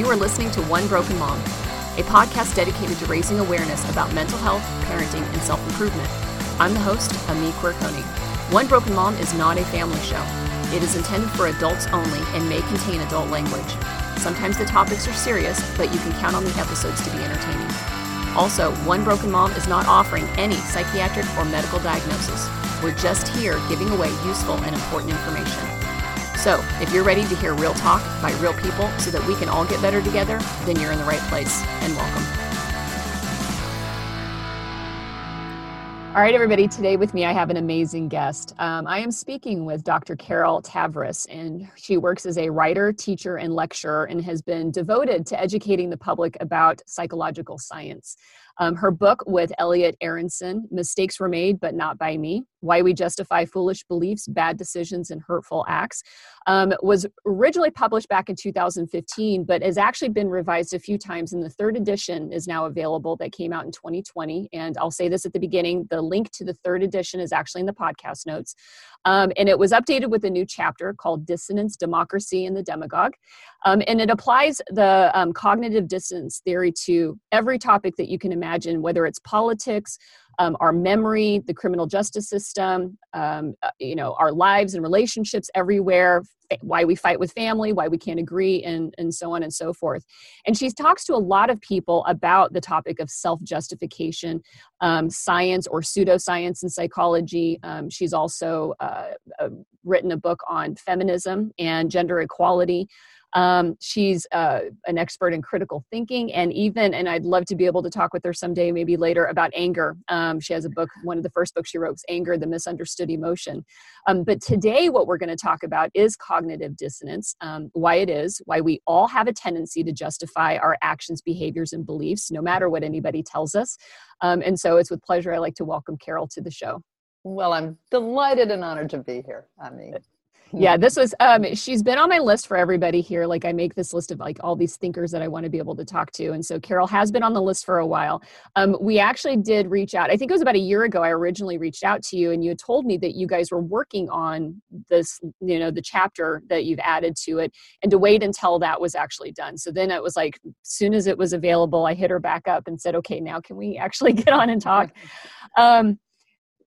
You are listening to One Broken Mom, a podcast dedicated to raising awareness about mental health, parenting, and self improvement. I'm the host, Ami Quirconi. One Broken Mom is not a family show. It is intended for adults only and may contain adult language. Sometimes the topics are serious, but you can count on the episodes to be entertaining. Also, One Broken Mom is not offering any psychiatric or medical diagnosis. We're just here giving away useful and important information. So, if you're ready to hear real talk by real people so that we can all get better together, then you're in the right place and welcome. All right, everybody, today with me I have an amazing guest. Um, I am speaking with Dr. Carol Tavris, and she works as a writer, teacher, and lecturer and has been devoted to educating the public about psychological science. Um, her book with Elliot Aronson, Mistakes Were Made But Not By Me Why We Justify Foolish Beliefs, Bad Decisions, and Hurtful Acts, um, was originally published back in 2015, but has actually been revised a few times. And the third edition is now available that came out in 2020. And I'll say this at the beginning the link to the third edition is actually in the podcast notes. Um, and it was updated with a new chapter called Dissonance, Democracy, and the Demagogue. Um, and it applies the um, cognitive dissonance theory to every topic that you can imagine, whether it's politics, um, our memory, the criminal justice system, um, uh, you know, our lives and relationships everywhere, why we fight with family, why we can't agree, and, and so on and so forth. And she talks to a lot of people about the topic of self justification, um, science or pseudoscience and psychology. Um, she's also uh, uh, written a book on feminism and gender equality. Um, she's uh, an expert in critical thinking and even, and I'd love to be able to talk with her someday, maybe later, about anger. Um, she has a book, one of the first books she wrote was Anger, the Misunderstood Emotion. Um, but today, what we're going to talk about is cognitive dissonance, um, why it is, why we all have a tendency to justify our actions, behaviors, and beliefs, no matter what anybody tells us. Um, and so it's with pleasure I like to welcome Carol to the show. Well, I'm delighted and honored to be here. I mean, yeah this was um she's been on my list for everybody here. Like i make this list of like all these thinkers that i want to be able to talk to and so carol has been on the list for a while. Um we actually did reach out i think it was about a year ago i originally reached out to you and you had told me that you guys were working on this you know the chapter that you've added to it and to wait until that was actually done. So then it was like soon as it was available i hit her back up and said okay now can we actually get on and talk? Um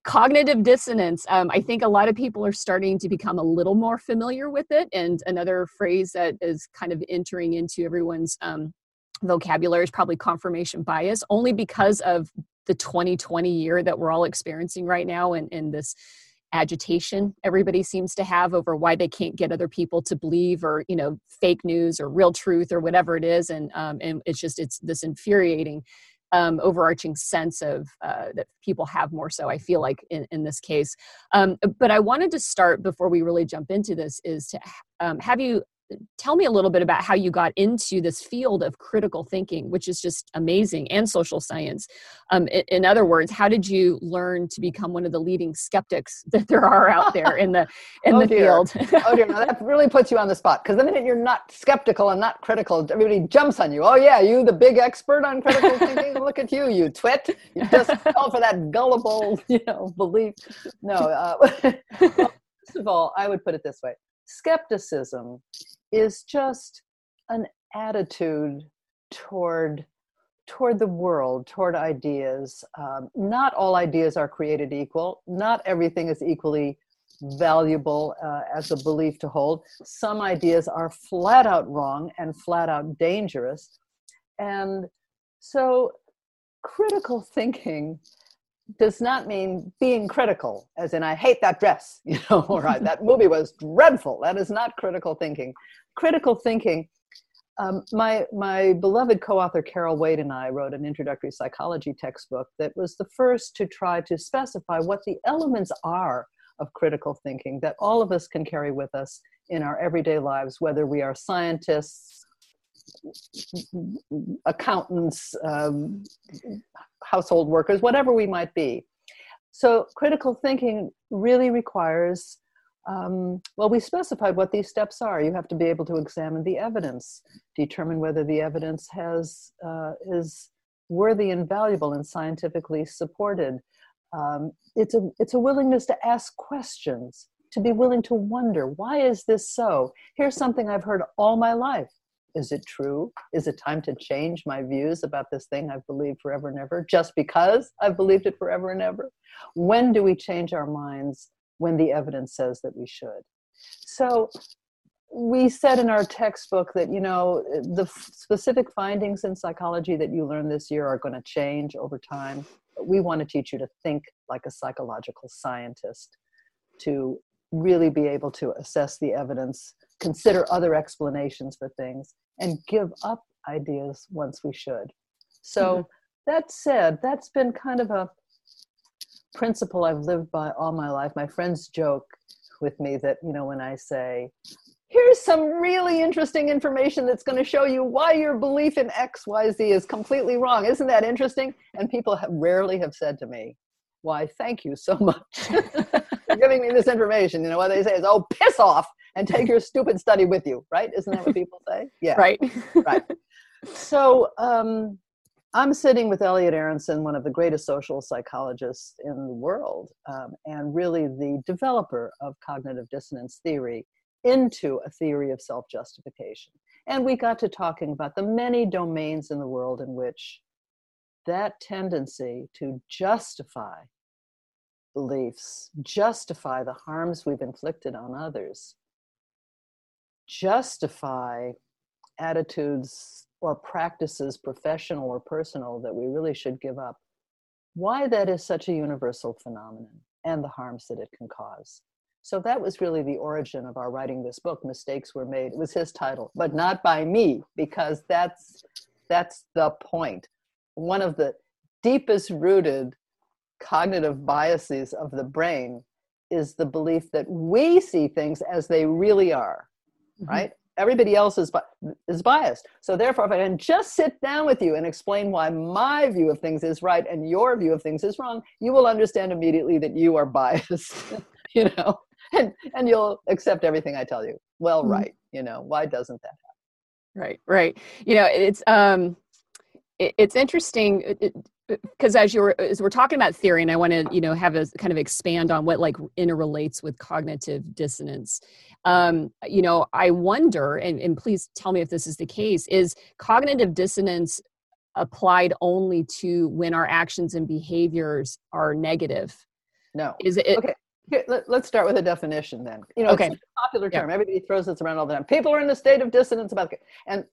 cognitive dissonance um, i think a lot of people are starting to become a little more familiar with it. And another phrase that is kind of entering into everyone's um, vocabulary is probably confirmation bias only because of the 2020 year that we're all experiencing right now and, this agitation everybody seems to have over why they can't get other people to believe or you know fake news or real truth or whatever it is. And um, and it's just it's this infuriating um, overarching sense of uh, that people have more so i feel like in, in this case. Um, but i wanted to start before we really jump into this is to um, have you tell me a little bit about how you got into this field of critical thinking which is just amazing and social science. Um, in, in, other words how did you learn to become one of the leading skeptics that there are out there in the in oh the dear. field? Oh dear. Now that really puts you on the spot because the minute you're not skeptical and not critical everybody jumps on you. Oh yeah you the big expert on critical thinking? Look at you you twit. You just fell for that gullible you know belief. No uh, well, first of all i would put it this way. Skepticism is just an attitude toward toward the world toward ideas. Um, not all ideas are created equal. Not everything is equally valuable uh, as a belief to hold. Some ideas are flat out wrong and flat out dangerous. And so critical thinking does not mean being critical, as in I hate that dress, you know, or that movie was dreadful. That is not critical thinking. Critical thinking. Um, my my beloved co-author Carol Wade and I wrote an introductory psychology textbook that was the first to try to specify what the elements are of critical thinking that all of us can carry with us in our everyday lives, whether we are scientists, accountants, um, household workers, whatever we might be. So critical thinking really requires um, well, we specified what these steps are. You have to be able to examine the evidence, determine whether the evidence has uh, is worthy and valuable and scientifically supported. Um, it's a it's a willingness to ask questions, to be willing to wonder why is this so. Here's something I've heard all my life. Is it true? Is it time to change my views about this thing I've believed forever and ever just because I've believed it forever and ever? When do we change our minds when the evidence says that we should. So we said in our textbook that you know the specific findings in psychology that you learn this year are going to change over time we want to teach you to think like a psychological scientist to really be able to assess the evidence consider other explanations for things and give up ideas once we should so mm-hmm. that said that's been kind of a principle I've lived by all my life. My friends joke with me that, you know, when I say, here's some really interesting information that's going to show you why your belief in XYZ is completely wrong. Isn't that interesting? And people have rarely have said to me, why, thank you so much for giving me this information. You know, what they say is, oh, piss off and take your stupid study with you, right? Isn't that what people say? Yeah. Right. right. So, um, I'm sitting with Elliot Aronson, one of the greatest social psychologists in the world, um, and really the developer of cognitive dissonance theory into a theory of self justification. And we got to talking about the many domains in the world in which that tendency to justify beliefs, justify the harms we've inflicted on others, justify attitudes or practices, professional or personal, that we really should give up, why that is such a universal phenomenon and the harms that it can cause. So that was really the origin of our writing this book. Mistakes were made. It was his title, but not by me, because that's that's the point. One of the deepest rooted cognitive biases of the brain is the belief that we see things as they really are, mm-hmm. right? everybody else is, is biased. So therefore, if I can just sit down with you and explain why my view of things is right and your view of things is wrong, you will understand immediately that you are biased, you know, and, and you'll accept everything I tell you. Well, mm-hmm. right. You know, why doesn't that happen? Right, right. You know, it's, um, it's interesting. Because as you're as we're talking about theory and i want to you know have a kind of expand on what like interrelates with cognitive dissonance um, you know i wonder and, and please tell me if this is the case is cognitive dissonance applied only to when our actions and behaviors are negative no is it okay Here, let, us start with a definition then you know okay. it's a popular term yeah. everybody throws this around all the time people are in a state of dissonance about and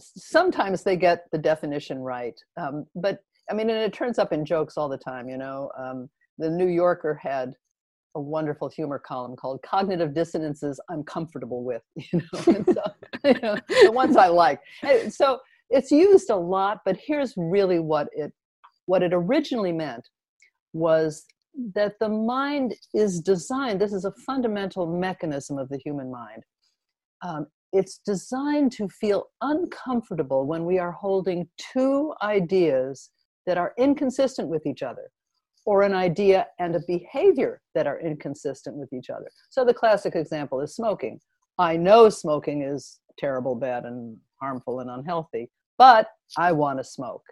sometimes they get the definition right um, but I mean, and it turns up in jokes all the time. You know, um, the New Yorker had a wonderful humor column called "Cognitive Dissonances I'm Comfortable with." You know, so, you know the ones I like. And so it's used a lot, but here's really what it what it originally meant was that the mind is designed. This is a fundamental mechanism of the human mind. Um, it's designed to feel uncomfortable when we are holding two ideas that are inconsistent with each other or an idea and a behavior that are inconsistent with each other. So the classic example is smoking. I know smoking is terrible, bad, and harmful and unhealthy, but I want to smoke.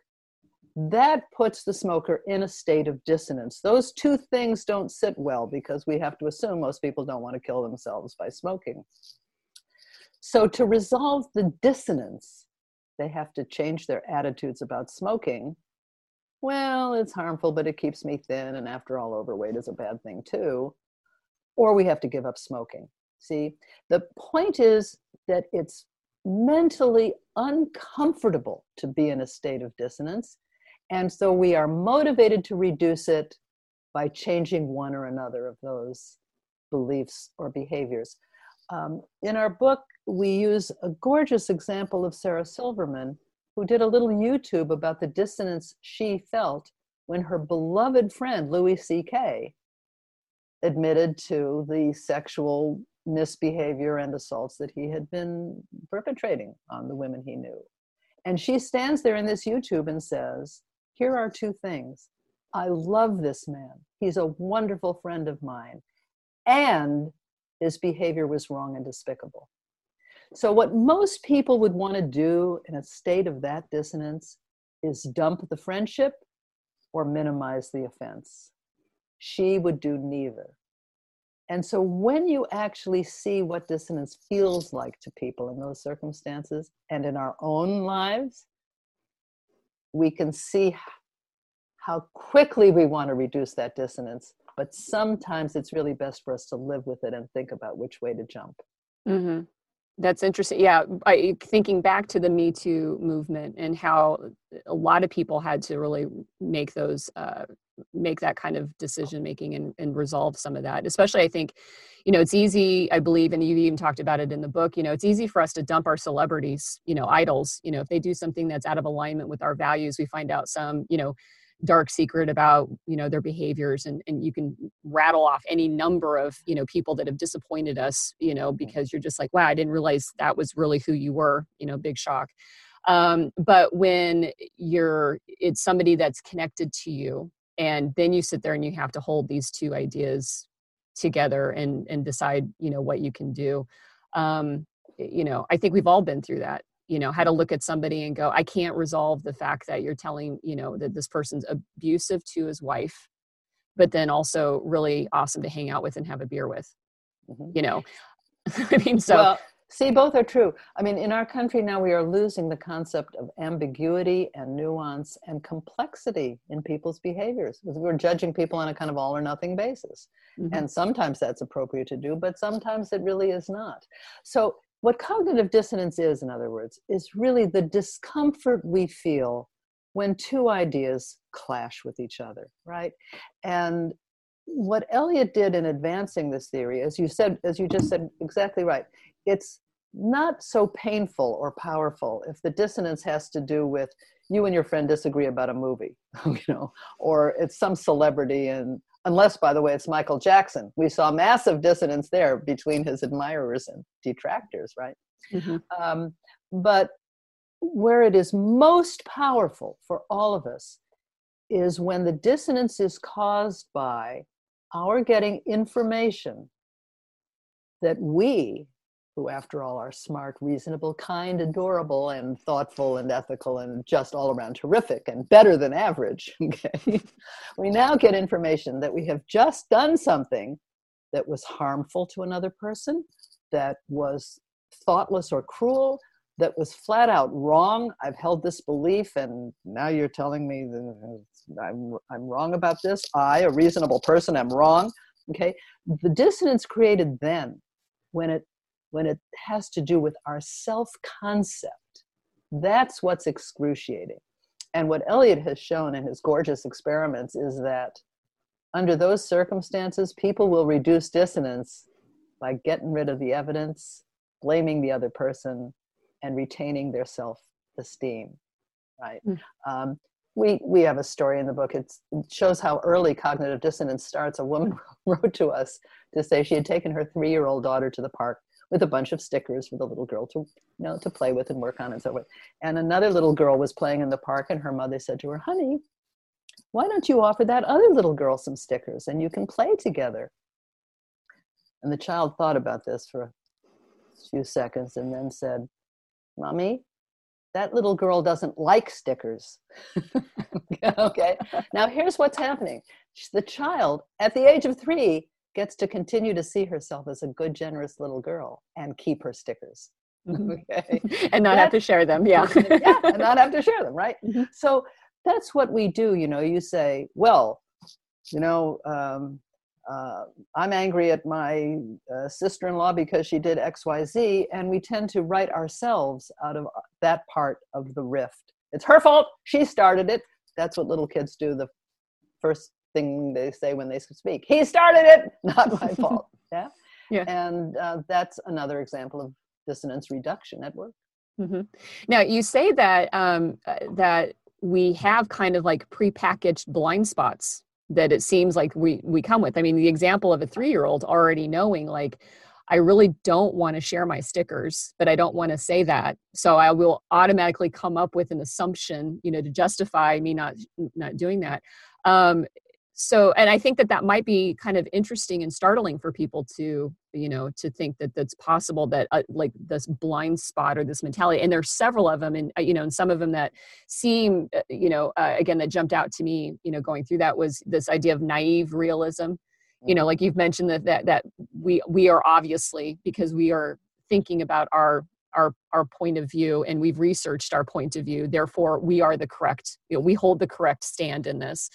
That puts the smoker in a state of dissonance. Those two things don't sit well because we have to assume most people don't want to kill themselves by smoking. So, to resolve the dissonance, they have to change their attitudes about smoking well, it's harmful, but it keeps me thin, and after all, overweight is a bad thing too. Or we have to give up smoking. See, the point is that it's mentally uncomfortable to be in a state of dissonance. And so we are motivated to reduce it by changing one or another of those beliefs or behaviors. Um, in our book, we use a gorgeous example of Sarah Silverman, who did a little YouTube about the dissonance she felt when her beloved friend Louis C.K. admitted to the sexual misbehavior and assaults that he had been perpetrating on the women he knew. And she stands there in this YouTube and says, Here are two things. I love this man. He's a wonderful friend of mine. And his behavior was wrong and despicable. So, what most people would want to do in a state of that dissonance is dump the friendship or minimize the offense. She would do neither. And so when you actually see what dissonance feels like to people in those circumstances and in our own lives, we can see how quickly we want to reduce that dissonance. But sometimes it's really best for us to live with it and think about which way to jump. Mm-hmm. That's interesting. Yeah, I, thinking back to the Me Too movement and how a lot of people had to really make those, uh, make that kind of decision making and, and resolve some of that. Especially, I think, you know, it's easy. I believe, and you've even talked about it in the book. You know, it's easy for us to dump our celebrities, you know, idols. You know, if they do something that's out of alignment with our values, we find out some, you know, dark secret about you know their behaviors and, and you can rattle off any number of you know people that have disappointed us you know because you're just like wow i didn't realize that was really who you were you know big shock. Um, but when you're it's somebody that's connected to you and then you sit there and you have to hold these two ideas together and and decide you know what you can do. Um, you know i think we've all been through that you know how to look at somebody and go i can't resolve the fact that you're telling you know that this person's abusive to his wife but then also really awesome to hang out with and have a beer with mm-hmm. you know i mean so well, see both are true i mean in our country now we are losing the concept of ambiguity and nuance and complexity in people's behaviors we're judging people on a kind of all or nothing basis mm-hmm. and sometimes that's appropriate to do but sometimes it really is not so what cognitive dissonance is, in other words, is really the discomfort we feel when two ideas clash with each other, right? And what Elliot did in advancing this theory, as you said, as you just said, exactly right, it's not so painful or powerful if the dissonance has to do with you and your friend disagree about a movie, you know, or it's some celebrity and unless by the way it's michael jackson we saw massive dissonance there between his admirers and detractors right mm-hmm. um, but where it is most powerful for all of us is when the dissonance is caused by our getting information that we who, after all, are smart, reasonable, kind, adorable, and thoughtful, and ethical, and just all around terrific and better than average. Okay? we now get information that we have just done something that was harmful to another person, that was thoughtless or cruel, that was flat out wrong. I've held this belief, and now you're telling me that uh, I'm, I'm wrong about this. I, a reasonable person, am wrong. Okay? The dissonance created then when it when it has to do with our self concept. That's what's excruciating. And what Elliot has shown in his gorgeous experiments is that under those circumstances, people will reduce dissonance by getting rid of the evidence, blaming the other person, and retaining their self esteem. Right? Mm. Um, we, we have a story in the book. It's, it shows how early cognitive dissonance starts. A woman wrote to us to say she had taken her three year old daughter to the park with a bunch of stickers for the little girl to you know to play with and work on and so forth. And another little girl was playing in the park, and her mother said to her, "Honey, why don't you offer that other little girl some stickers and you can play together?" And the child thought about this for a few seconds and then said, "Mommy, that little girl doesn't like stickers. okay. Now here's what's happening. The child at the age of three gets to continue to see herself as a good, generous little girl and keep her stickers. Mm-hmm. okay. and not have to share them. Yeah. yeah. And not have to share them. Right. Mm-hmm. So that's what we do. You know, you say, well, you know, um, uh, I'm angry at my uh, sister in law because she did XYZ. And we tend to write ourselves out of uh, that part of the rift. It's her fault. She started it. That's what little kids do the first thing they say when they speak. He started it, not my fault. Yeah. Yeah. And uh, that's another example of dissonance reduction at work. Mm-hmm. Now you say that um, uh, that we have kind of like prepackaged blind spots that it seems like we we come with. I mean, the example of a three year old already knowing like I really don't want to share my stickers, but I don't want to say that. So I will automatically come up with an assumption, you know, to justify me not not doing that. Um, so and i think that that might be kind of interesting and startling for people to you know to think that that's possible that uh, like this blind spot or this mentality and there's several of them and uh, you know and some of them that seem uh, you know uh, again that jumped out to me you know going through that was this idea of naive realism you know mm-hmm. like you've mentioned that that, that we we are obviously because we are thinking about our our our point of view and we've researched our point of view therefore we are the correct you know we hold the correct stand in this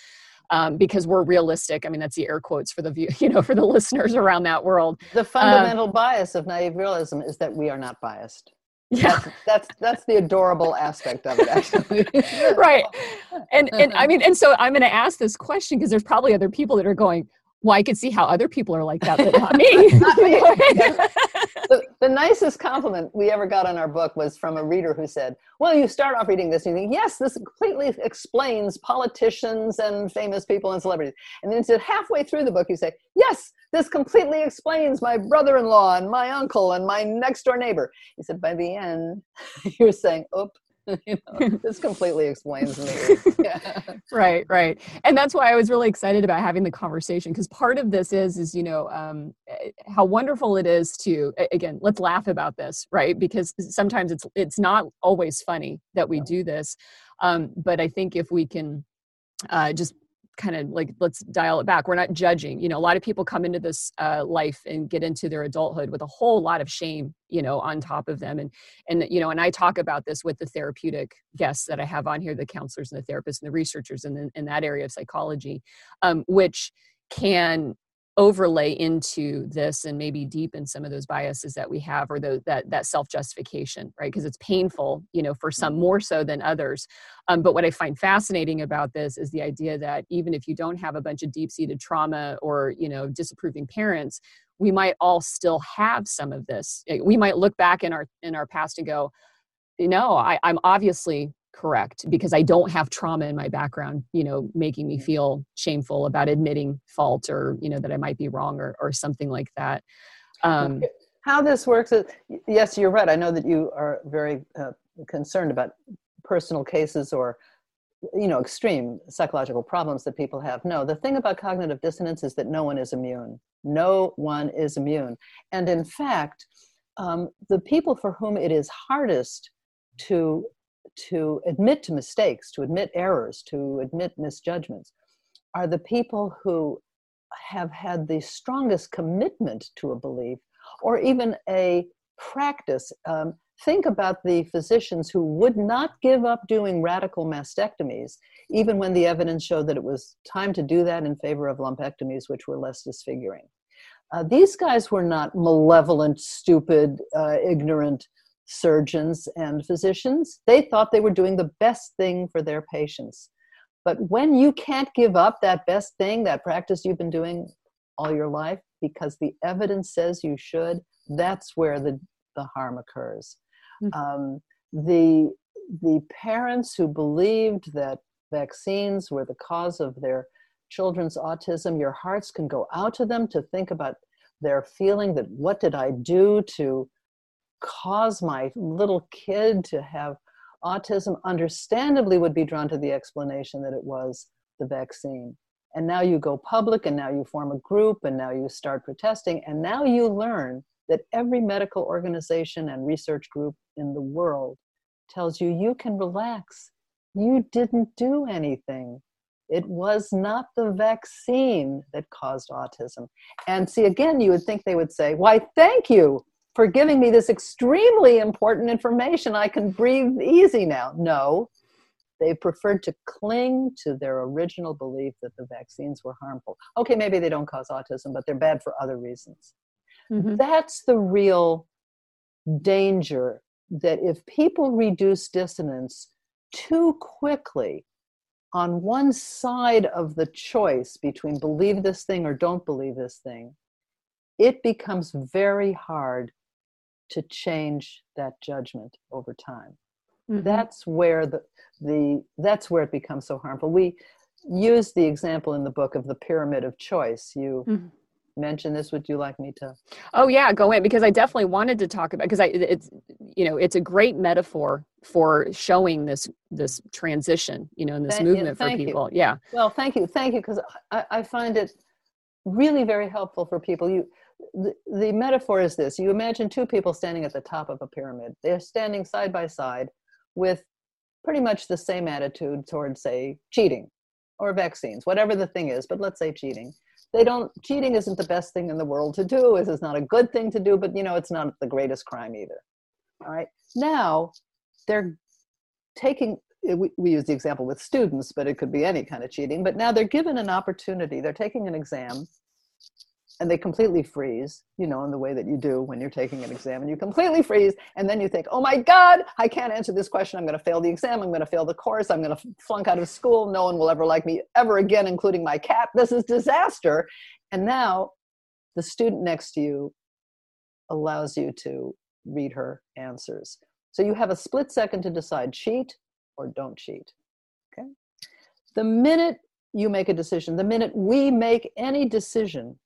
um, because we're realistic. I mean, that's the air quotes for the view, you know, for the listeners around that world. The um, fundamental um, bias of naive realism is that we are not biased. Yeah. That's, that's, that's the adorable aspect of it, actually. right, and and I mean, and so I'm going to ask this question because there's probably other people that are going, well, I could see how other people are like that, but not me. not me. The, the, nicest compliment we ever got on our book was from a reader who said, Well, you start off reading this and you think, Yes, this completely explains politicians and famous people and celebrities. And then said, halfway through the book, you say, Yes, this completely explains my brother in law and my uncle and my next door neighbor. He said, By the end, you're saying, Oop, you know, this completely explains me. Yeah. right, right, and that's why I was really excited about having the conversation because part of this is, is you know, um, eh, how wonderful it is to again, let's laugh about this, right? Because sometimes it's it's not always funny that we do this, um, but I think if we can uh, just kind of like let's dial it back. We're not judging you know a lot of people come into this uh, life and get into their adulthood with a whole lot of shame you know on top of them. And and you know and i talk about this with the therapeutic guests that i have on here the counselors and the therapists and the researchers in, in that area of psychology um, which can overlay into this and maybe deepen some of those biases that we have or the, that that self-justification right? Because it's painful you know for some more so than others. Um, but what i find fascinating about this is the idea that even if you don't have a bunch of deep-seated trauma or you know disapproving parents we might all still have some of this. We might look back in our in our past and go no I, i'm obviously correct because i don't have trauma in my background you know making me feel shameful about admitting fault or you know that i might be wrong or, or something like that. Um, how this works is yes you're right i know that you are very uh, concerned about personal cases or you know extreme psychological problems that people have. No the thing about cognitive dissonance is that no one is immune. No one is immune. And in fact um, the people for whom it is hardest to to admit to mistakes, to admit errors, to admit misjudgments, are the people who have had the strongest commitment to a belief or even a practice. Um, think about the physicians who would not give up doing radical mastectomies, even when the evidence showed that it was time to do that in favor of lumpectomies, which were less disfiguring. Uh, these guys were not malevolent, stupid, uh, ignorant surgeons and physicians. They thought they were doing the best thing for their patients. But when you can't give up that best thing, that practice you've been doing all your life, because the evidence says you should, that's where the, the harm occurs. Mm-hmm. Um, the, the parents who believed that vaccines were the cause of their children's autism, your hearts can go out to them to think about their feeling that what did I do to cause my little kid to have autism understandably would be drawn to the explanation that it was the vaccine. And now you go public and now you form a group and now you start protesting and now you learn that every medical organization and research group in the world tells you you can relax. You didn't do anything. It was not the vaccine that caused autism. And see, again, you would think they would say, Why, thank you for giving me this extremely important information. I can breathe easy now. No, they preferred to cling to their original belief that the vaccines were harmful. Okay, maybe they don't cause autism, but they're bad for other reasons. Mm-hmm. That's the real danger that if people reduce dissonance too quickly on one side of the choice between believe this thing or don't believe this thing, it becomes very hard to change that judgment over time. Mm-hmm. That's where the the that's where it becomes so harmful. We use the example in the book of the pyramid of choice. You mm-hmm. mention this? Would you like me to? Oh yeah, go in because I definitely wanted to talk about because I it's you know it's a great metaphor for showing this this transition you know and this thank, movement for people. You. Yeah. Well, thank you, thank you, because I, I find it really very helpful for people. You the, metaphor is this: you imagine two people standing at the top of a pyramid. They're standing side by side with pretty much the same attitude towards, say, cheating or vaccines, whatever the thing is, but let's say cheating. They don't, cheating isn't the best thing in the world to do. Is not a good thing to do, but you know, it's not the greatest crime either. All right. Now they're taking, we use the example with students, but it could be any kind of cheating, but now they're given an opportunity. They're taking an exam and they completely freeze, you know, in the way that you do when you're taking an exam and you completely freeze. And then you think, oh my God, I can't answer this question. I'm going to fail the exam. I'm going to fail the course. I'm going to flunk out of school. No one will ever like me ever again, including my cat. This is disaster. And now the student next to you allows you to read her answers. So you have a split second to decide cheat or don't cheat. Okay. The minute you make a decision, the minute we make any decision,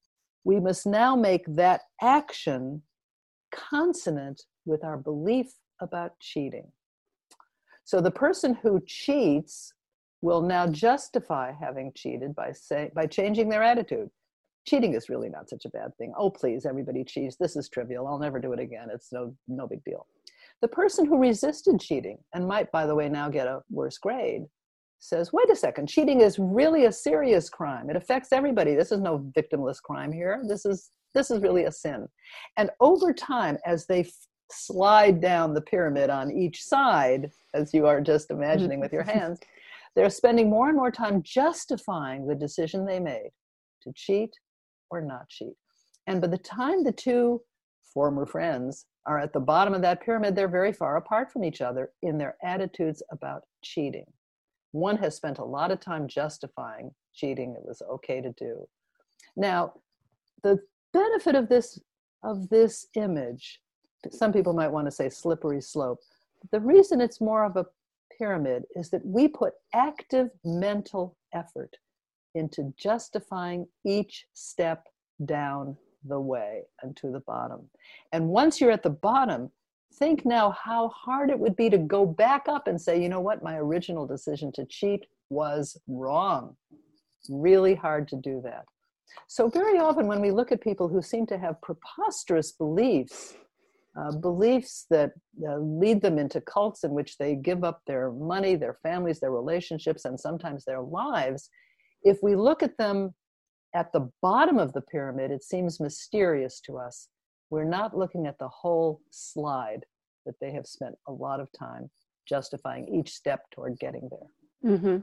we must now make that action consonant with our belief about cheating. So the person who cheats will now justify having cheated by say, by changing their attitude. Cheating is really not such a bad thing. Oh please, everybody cheats. This is trivial. I'll never do it again. It's no no big deal. The person who resisted cheating and might by the way now get a worse grade says, wait a second, cheating is really a serious crime. It affects everybody. This is no victimless crime here. This is this is really a sin. And over time, as they f- slide down the pyramid on each side, as you are just imagining with your hands, they're spending more and more time justifying the decision they made to cheat or not cheat. And by the time the two former friends are at the bottom of that pyramid, they're very far apart from each other in their attitudes about cheating. One has spent a lot of time justifying cheating. It was okay to do. Now, the benefit of this of this image, some people might want to say slippery slope. The reason it's more of a pyramid is that we put active mental effort into justifying each step down the way and to the bottom. And once you're at the bottom, think now how hard it would be to go back up and say, you know what, my original decision to cheat was wrong. It's really hard to do that. So, very often when we look at people who seem to have preposterous beliefs, uh, beliefs that uh, lead them into cults in which they give up their money, their families, their relationships, and sometimes their lives, if we look at them at the bottom of the pyramid, it seems mysterious to us we're not looking at the whole slide that they have spent a lot of time justifying each step toward getting there. Mm-hmm.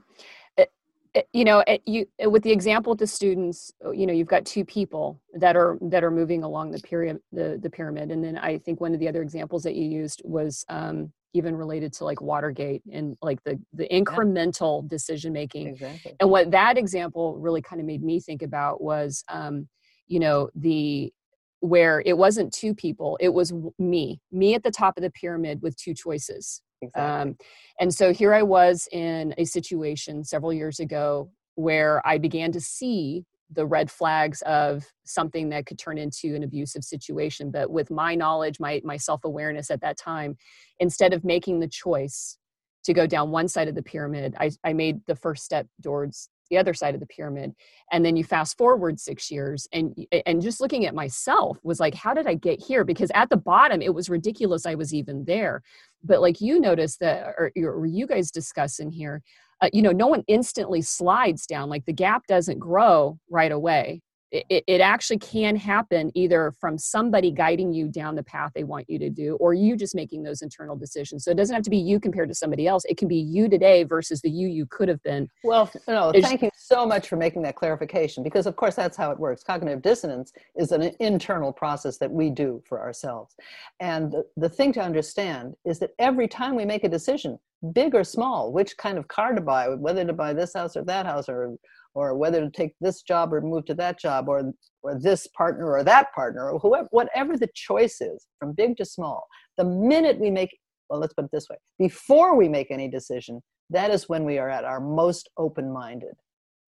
It, it, you know, it, you with the example with the students, oh, you know, you've got two people that are that are moving along the period the the pyramid, and then I think one of the other examples that you used was um, even related to like Watergate and like the the incremental yeah. decision making. Exactly. And what that example really kind of made me think about was, um, you know, the where it wasn't two people it was me me at the top of the pyramid with two choices exactly. um, and so here i was in a situation several years ago where i began to see the red flags of something that could turn into an abusive situation but with my knowledge my, my self-awareness at that time instead of making the choice to go down one side of the pyramid I, I made the first step towards the other side of the pyramid and then you fast forward six years and and just looking at myself was like how did i get here? Because at the bottom it was ridiculous i was even there. But like you noticed that or, or you guys discuss in here uh, you know no one instantly slides down like the gap doesn't grow right away it, it actually can happen either from somebody guiding you down the path they want you to do or you just making those internal decisions. So it doesn't have to be you compared to somebody else. It can be you today versus the you you could have been. Well no thank you so much for making that clarification because of course that's how it works. Cognitive dissonance is an internal process that we do for ourselves. And the, the thing to understand is that every time we make a decision big or small which kind of car to buy whether to buy this house or that house or or whether to take this job or move to that job or or this partner or that partner or whoever whatever the choice is from big to small the minute we make well let's put it this way before we make any decision that is when we are at our most open minded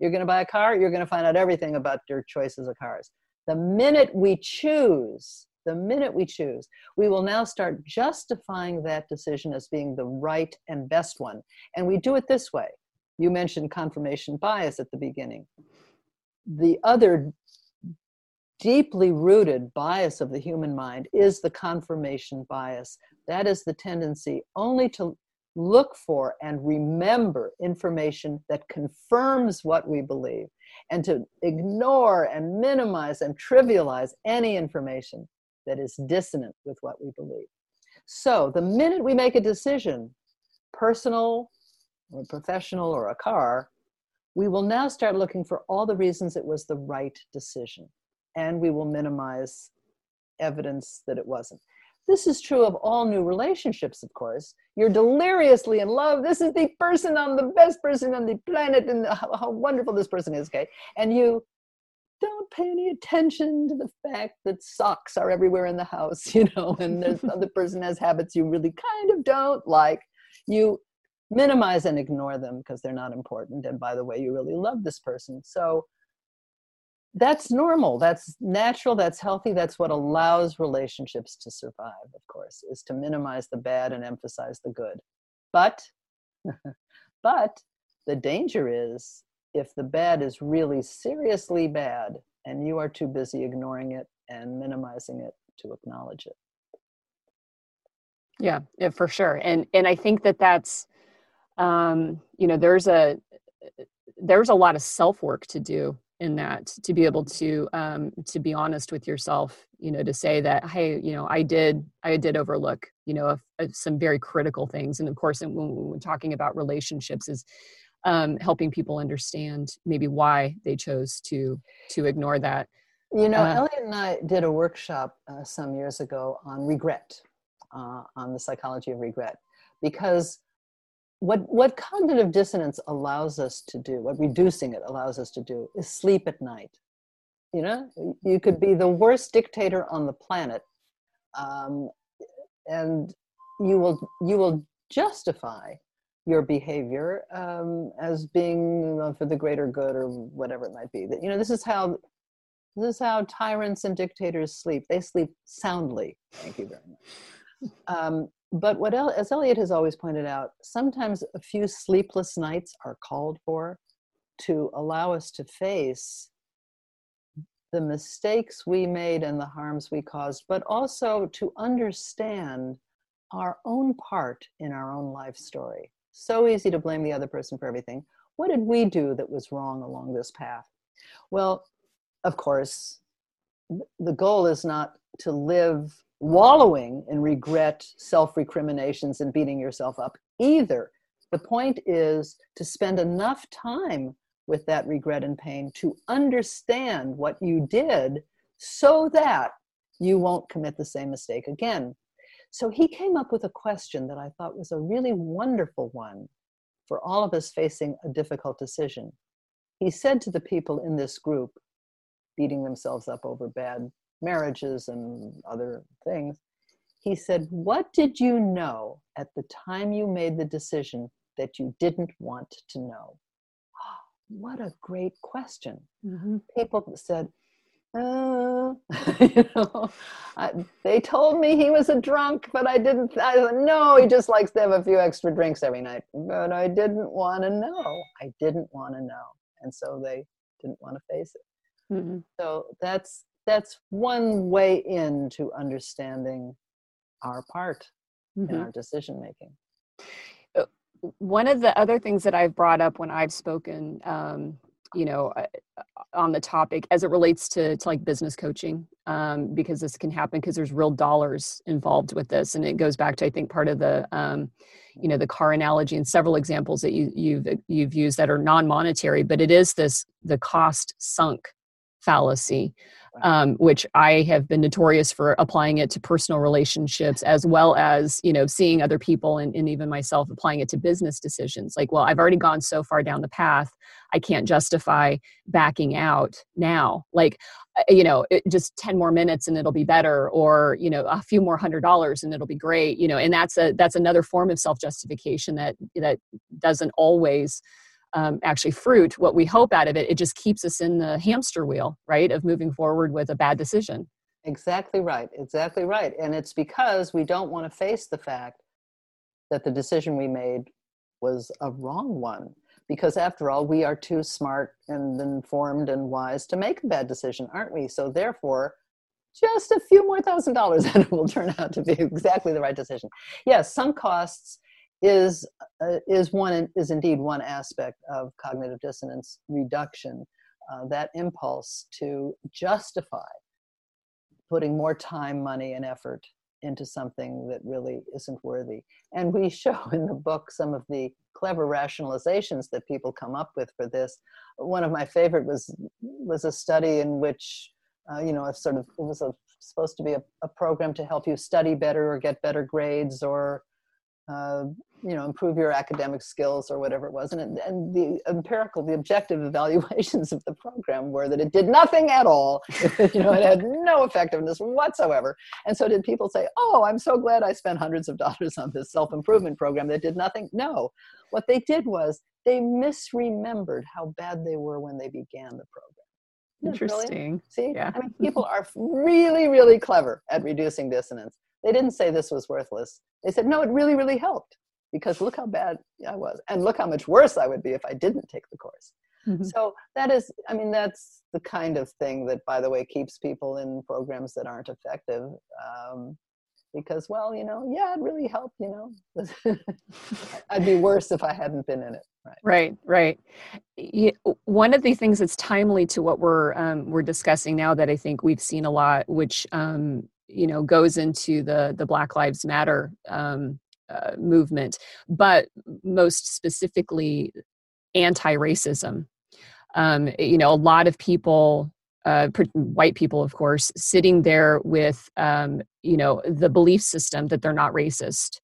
you're going to buy a car you're going to find out everything about your choices of cars the minute we choose, the minute we choose, we will now start justifying that decision as being the right and best one. And we do it this way. You mentioned confirmation bias at the beginning. The other deeply rooted bias of the human mind is the confirmation bias. That is the tendency only to look for and remember information that confirms what we believe and to ignore and minimize and trivialize any information that is dissonant with what we believe. So the minute we make a decision, personal or professional or a car, we will now start looking for all the reasons it was the right decision and we will minimize evidence that it wasn't. This is true of all new relationships, of course. You're deliriously in love. This is the person on the best person on the planet, and how, how wonderful this person is, okay? And you don't pay any attention to the fact that socks are everywhere in the house, you know, and the other person has habits you really kind of don't like. You minimize and ignore them because they're not important. And by the way, you really love this person. So that's normal that's natural that's healthy that's what allows relationships to survive of course is to minimize the bad and emphasize the good but but the danger is if the bad is really seriously bad and you are too busy ignoring it and minimizing it to acknowledge it yeah, yeah for sure and and i think that that's um you know there's a there's a lot of self work to do in that to be able to um, to be honest with yourself you know to say that hey you know i did i did overlook you know some very critical things. And of course when, we're talking about relationships is um, helping people understand maybe why they chose to to ignore that. You know uh, elliot and i did a workshop uh, some years ago on regret uh, on the psychology of regret. Because what what cognitive dissonance allows us to do what reducing it allows us to do is sleep at night. You know you could be the worst dictator on the planet um, and you will you will justify your behavior um, as being for the greater good or whatever it might be. That you know this is how this is how tyrants and dictators sleep. They sleep soundly. Thank you very much. Um, but what El- as Elliot has always pointed out, sometimes a few sleepless nights are called for to allow us to face the mistakes we made and the harms we caused, but also to understand our own part in our own life story. So easy to blame the other person for everything. What did we do that was wrong along this path? Well, of course, the goal is not to live wallowing in regret, self recriminations, and beating yourself up either. The point is to spend enough time with that regret and pain to understand what you did so that you won't commit the same mistake again. So he came up with a question that I thought was a really wonderful one for all of us facing a difficult decision. He said to the people in this group, beating themselves up over bad marriages and other things. He said, What did you know at the time you made the decision that you didn't want to know? what a great question. Mm-hmm. People said, uh, you know, I, they told me he was a drunk, but I didn't. I no, he just likes to have a few extra drinks every night. But I didn't want to know. I didn't want to know, and so they didn't want to face it. Mm-hmm. So that's that's one way into understanding our part mm-hmm. in our decision making uh, one of the other things that i've brought up when i've spoken um, you know uh, uh, on the topic as it relates to, to like business coaching um, because this can happen because there's real dollars involved with this and it goes back to i think part of the um, you know the car analogy and several examples that you, you've you've used that are non-monetary but it is this the cost sunk fallacy um, which I have been notorious for applying it to personal relationships as well as you know seeing other people and, and, even myself applying it to business decisions. Like, well, I've already gone so far down the path, I can't justify backing out now. Like, uh, you know, it, just ten more minutes and it'll be better, or you know, a few more hundred dollars and it'll be great. You know, and that's a that's another form of self justification that that doesn't always um, actually fruit what we hope out of it it just keeps us in the hamster wheel right of moving forward with a bad decision. Exactly right exactly right. And it's because we don't want to face the fact that the decision we made was a wrong one. Because after all we are too smart and informed and wise to make a bad decision aren't we? So therefore just a few more thousand dollars and it will turn out to be exactly the right decision. Yes sunk costs is uh, is one is indeed one aspect of cognitive dissonance reduction uh, that impulse to justify putting more time money and effort into something that really isn't worthy. And we show in the book some of the clever rationalizations that people come up with for this. One of my favorite was was a study in which uh, you know a sort of it was a, supposed to be a, a program to help you study better or get better grades or uh, you know improve your academic skills or whatever it was. And, and the empirical the objective evaluations of the program were that it did nothing at all. You know it had no effectiveness whatsoever. And so did people say oh i'm so glad i spent hundreds of dollars on this self-improvement program that did nothing. No. What they did was they misremembered how bad they were when they began the program. Interesting. See, yeah. I mean, people are really, really clever at reducing dissonance. They didn't say this was worthless. They said, no, it really, really helped because look how bad I was, and look how much worse I would be if I didn't take the course. Mm-hmm. So that is, I mean, that's the kind of thing that, by the way, keeps people in programs that aren't effective. Um, because, well, you know, yeah, it really helped. You know, I'd be worse if I hadn't been in it. Right, right. right. One of the things that's timely to what we're um, we're discussing now that I think we've seen a lot, which um, you know goes into the the Black Lives Matter um, uh, movement, but most specifically anti-racism. Um, you know, a lot of people, uh, white people, of course, sitting there with um, you know the belief system that they're not racist,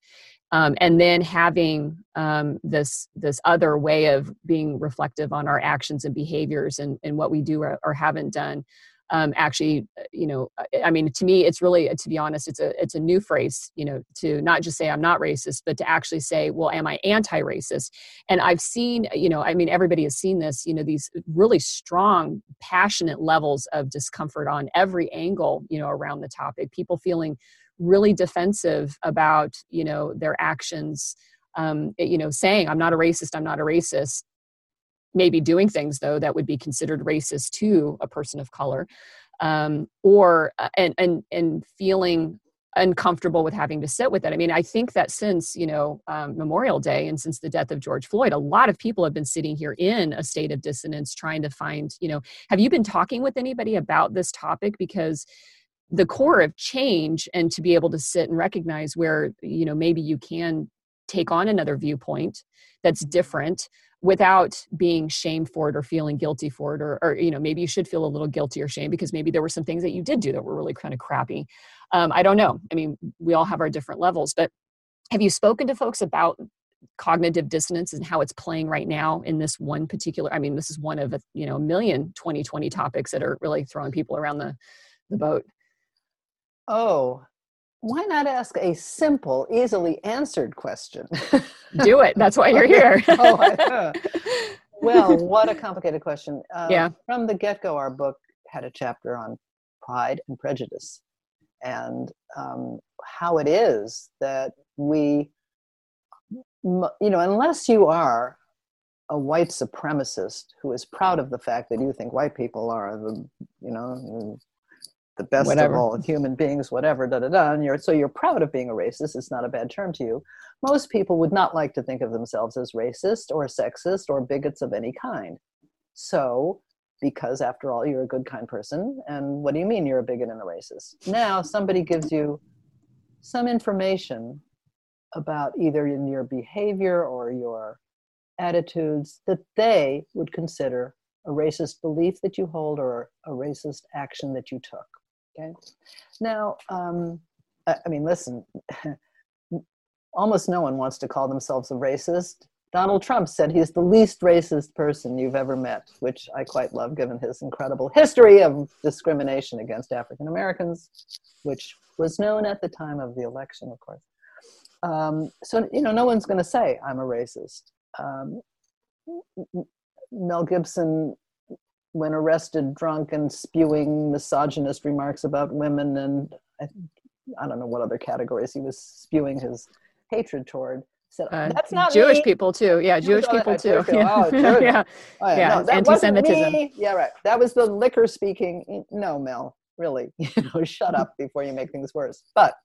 um, and then having um, this this other way of being reflective on our actions and behaviors and, and what we do or, or haven't done um, actually uh, you know i mean to me it's really to be honest it's a it's a new phrase you know to not just say i'm not racist but to actually say well am i anti-racist? And i've seen you know i mean everybody has seen this you know these really strong passionate levels of discomfort on every angle you know around the topic. People feeling really defensive about you know their actions um, you know saying i'm not a racist i'm not a racist maybe doing things though that would be considered racist to a person of color um, or uh, and and and feeling uncomfortable with having to sit with it. I mean, I think that since you know um, Memorial Day and since the death of George Floyd, a lot of people have been sitting here in a state of dissonance, trying to find. You know, have you been talking with anybody about this topic? Because the core of change and to be able to sit and recognize where you know maybe you can take on another viewpoint that's different without being shamed for it or feeling guilty for it or, or you know maybe you should feel a little guilty or shame because maybe there were some things that you did do that were really kind of crappy. Um, i don't know. I mean we all have our different levels but have you spoken to folks about cognitive dissonance and how it's playing right now in this one particular i mean this is one of a you know a million 2020 topics that are really throwing people around the the boat? Oh why not ask a simple, easily answered question? Do it. That's why you're here. oh, well, what a complicated question. Um, yeah. From the get go, our book had a chapter on pride and prejudice and um, how it is that we, you know, unless you are a white supremacist who is proud of the fact that you think white people are the, you know, the best whatever. of all human beings, whatever, da da da. And you're so you're proud of being a racist. It's not a bad term to you. Most people would not like to think of themselves as racist or sexist or bigots of any kind. So, because after all, you're a good, kind person. And what do you mean you're a bigot and a racist? Now, somebody gives you some information about either in your behavior or your attitudes that they would consider a racist belief that you hold or a racist action that you took. Okay. Now, um, I, I mean, listen, almost no one wants to call themselves a racist. Donald Trump said he's the least racist person you've ever met, which I quite love given his incredible history of discrimination against African Americans, which was known at the time of the election, of course. Um, so, you know, no one's going to say I'm a racist. Um, Mel Gibson, when arrested drunk and spewing misogynist remarks about women, and I, I don't know what other categories he was spewing his hatred toward. Said, uh, That's not Jewish me. people too. Yeah, Jewish, people too. Yeah. Oh, yeah. Oh, yeah. yeah. No, anti-Semitism. Yeah, right. That was the liquor speaking. No, Mel, really. You know, shut up before you make things worse. But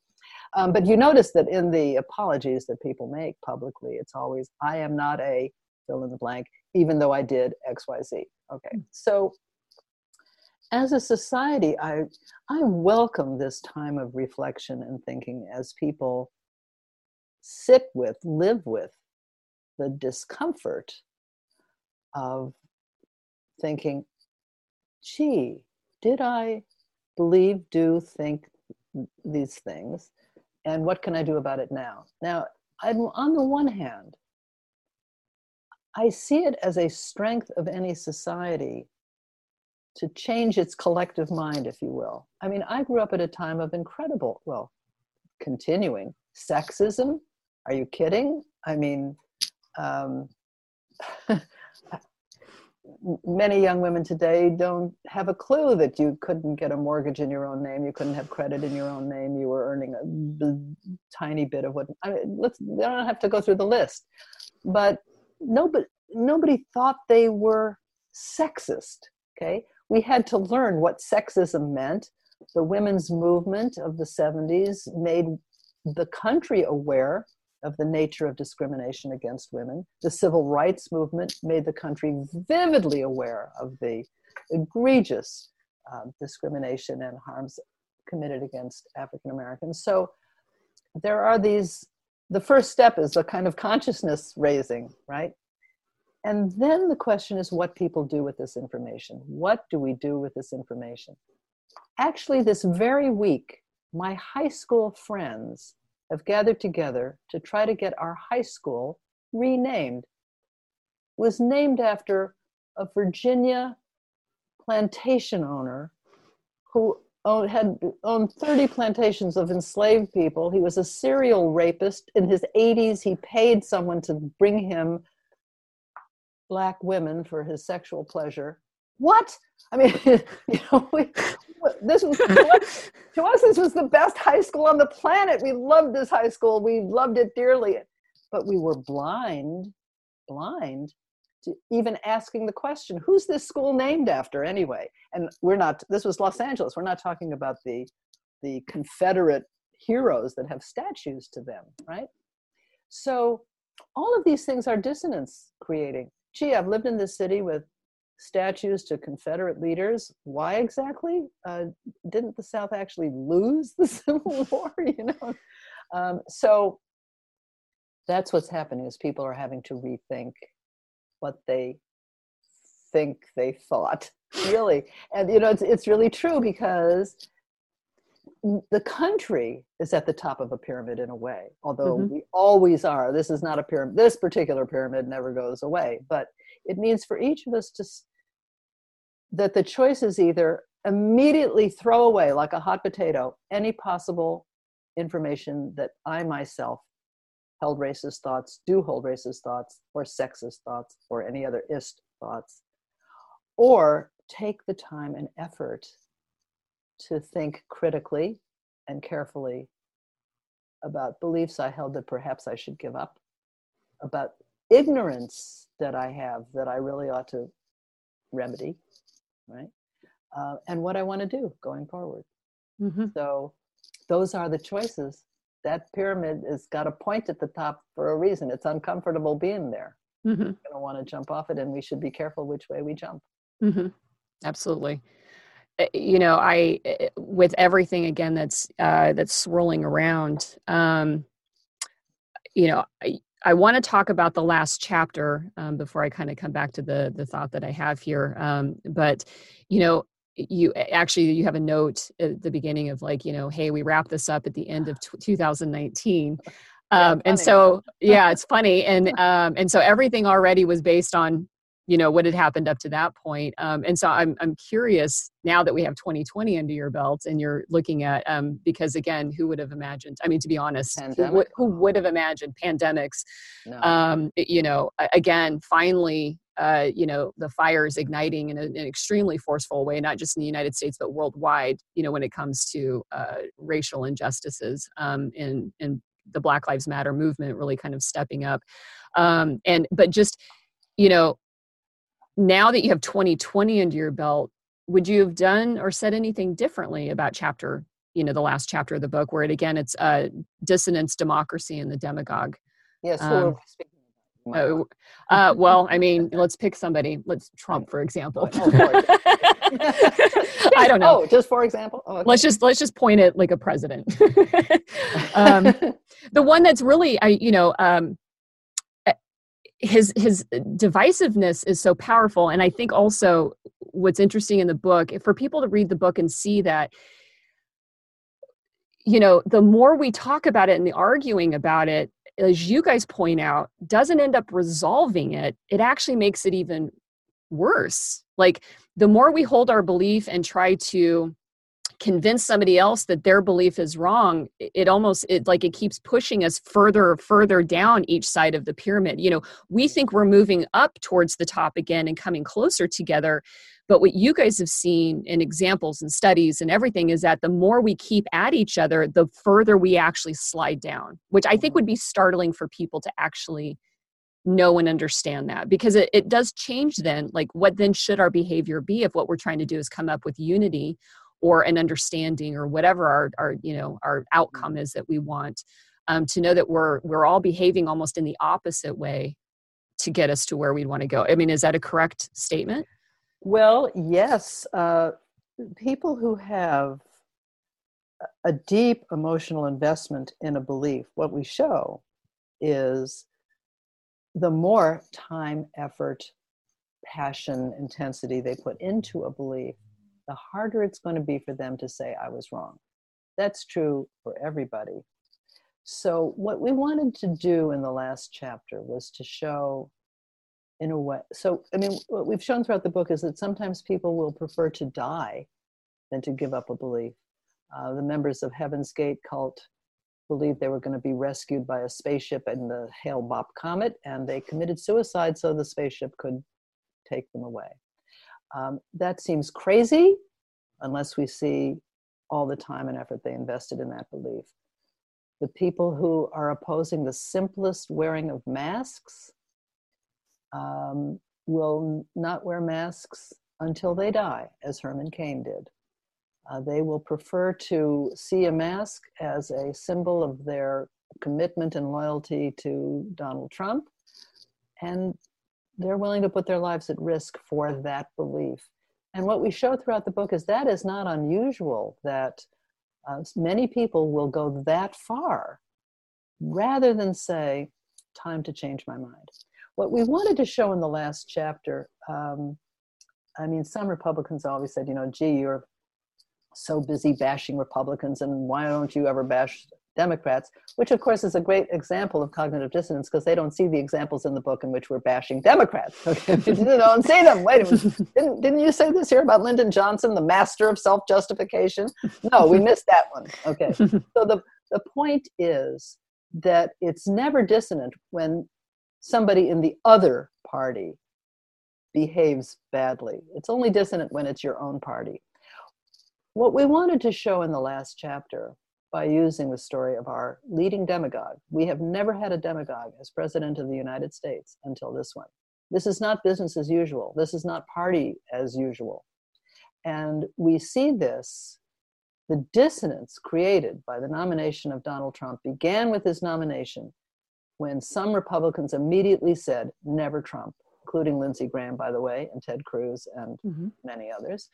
um, but you notice that in the apologies that people make publicly, it's always, I am not a fill in the blank, even though I did XYZ. Okay. So as a society, I, I welcome this time of reflection and thinking as people sit with, live with the discomfort of thinking, gee, did I believe, do, think these things? and what can I do about it now? Now, I'm, on the one hand, I see it as a strength of any society to change its collective mind, if you will. I mean, I grew up at a time of incredible, well, continuing sexism. Are you kidding? I mean, um, many young women today don't have a clue that you couldn't get a mortgage in your own name, you couldn't have credit in your own name, you were earning a b- tiny bit of what. I mean, let's. They don't have to go through the list, but nobody nobody thought they were sexist. Okay, we had to learn what sexism meant. The women's movement of the 70s made the country aware of the nature of discrimination against women. The civil rights movement made the country vividly aware of the egregious uh, discrimination and harms committed against African Americans. So there are these, the first step is a kind of consciousness raising, right? And then the question is what people do with this information. What do we do with this information? Actually, this very week, my high school friends have gathered together to try to get our high school renamed. It was named after a Virginia plantation owner who owned, had owned 30 plantations of enslaved people. He was a serial rapist. In his 80s, he paid someone to bring him black women for his sexual pleasure. What? I mean, you know, we, this was to us, to us, this was the best high school on the planet. We loved this high school. We loved it dearly, but we were blind, blind even asking the question, who's this school named after anyway? And we're not. This was Los Angeles. We're not talking about the the Confederate heroes that have statues to them, right? So all of these things are dissonance creating. Gee, I've lived in this city with statues to Confederate leaders. Why exactly? Uh, didn't the South actually lose the Civil War? You know, um, so that's what's happening. Is people are having to rethink what they think they thought, really, and you know, it's it's really true because the country is at the top of a pyramid in a way although mm-hmm. we always are this is not a pyramid this particular pyramid never goes away but it means for each of us to that the choice is either immediately throw away like a hot potato any possible information that I myself held racist thoughts, do hold racist thoughts, or sexist thoughts, or any other ist thoughts, or take the time and effort to think critically and carefully about beliefs I held that perhaps I should give up, about ignorance that I have that I really ought to remedy, right? Uh, and what I want to do going forward. Mm-hmm. So those are the choices. That pyramid has got a point at the top for a reason. It's uncomfortable being there. Mm-hmm. We're going to want to jump off it, and we should be careful which way we jump. Mm-hmm. Absolutely. Eh, you know, I eh, with everything again that's uh, that's swirling around. Um, you know, I, I want to talk about the last chapter um, before I kind of come back to the the thought that I have here. Um, but you know, you actually you have a note at the beginning of like you know, hey, we wrap this up at the end of t- 2019. Um, and so yeah, it's funny, and um, and so everything already was based on you know what had happened up to that point um, and so I'm, I'm curious now that we have 2020 under your belt and you're looking at um, because again who would have imagined i mean to be honest who would, who would, have imagined pandemics no. um, you know again finally uh, you know the fire is igniting in, a, an extremely forceful way not just in the united states but worldwide you know when it comes to uh, racial injustices um, and and the black lives matter movement really kind of stepping up. Um, and but just you know now that you have 2020 under your belt would you have done or said anything differently about chapter you know the last chapter of the book where it again it's uh, dissonance democracy and the demagogue? Yes um, uh, uh, well i mean let's pick somebody. Let's trump for example. Oh, i don't know. Oh just for example? Oh, okay. let's just let's just point it like a president. Um, the one that's really i you know um, his his divisiveness is so powerful. And i think also what's interesting in the book for people to read the book and see that you know the more we talk about it and the arguing about it as you guys point out doesn't end up resolving it it actually makes it even worse. Like the more we hold our belief and try to convince somebody else that their belief is wrong it almost it like it keeps pushing us further further down each side of the pyramid. You know we think we're moving up towards the top again and coming closer together but what you guys have seen in examples and studies and everything is that the more we keep at each other the further we actually slide down which i think would be startling for people to actually know and understand that because it, it does change then like what then should our behavior be if what we're trying to do is come up with unity or an understanding or whatever our, our you know our outcome is that we want um, to know that we're we're all behaving almost in the opposite way to get us to where we'd want to go. I mean is that a correct statement well yes uh, people who have a deep emotional investment in a belief what we show is the more time effort passion intensity they put into a belief the harder it's going to be for them to say, I was wrong. That's true for everybody. So, what we wanted to do in the last chapter was to show, in a way, so I mean, what we've shown throughout the book is that sometimes people will prefer to die than to give up a belief. Uh, the members of Heaven's Gate cult believed they were going to be rescued by a spaceship in the Hale Bopp comet, and they committed suicide so the spaceship could take them away. Um, that seems crazy unless we see all the time and effort they invested in that belief. The people who are opposing the simplest wearing of masks um, will not wear masks until they die, as Herman Cain did. Uh, they will prefer to see a mask as a symbol of their commitment and loyalty to Donald Trump, and they're willing to put their lives at risk for that belief. And what we show throughout the book is that is not unusual, that uh, many people will go that far rather than say, time to change my mind. What we wanted to show in the last chapter, um, I mean, some Republicans always said, you know, gee, you're so busy bashing Republicans, and why don't you ever bash Democrats, which of course is a great example of cognitive dissonance because they don't see the examples in the book in which we're bashing Democrats. Okay, they don't see them. Wait a minute, didn't, didn't you say this here about Lyndon Johnson, the master of self-justification? No, we missed that one. Okay, so the the point is that it's never dissonant when somebody in the other party behaves badly. It's only dissonant when it's your own party. What we wanted to show in the last chapter by using the story of our leading demagogue. We have never had a demagogue as president of the United States until this one. This is not business as usual. This is not party as usual. And we see this, the dissonance created by the nomination of Donald Trump began with his nomination when some Republicans immediately said, never Trump, including Lindsey Graham, by the way, and Ted Cruz and mm-hmm. many others.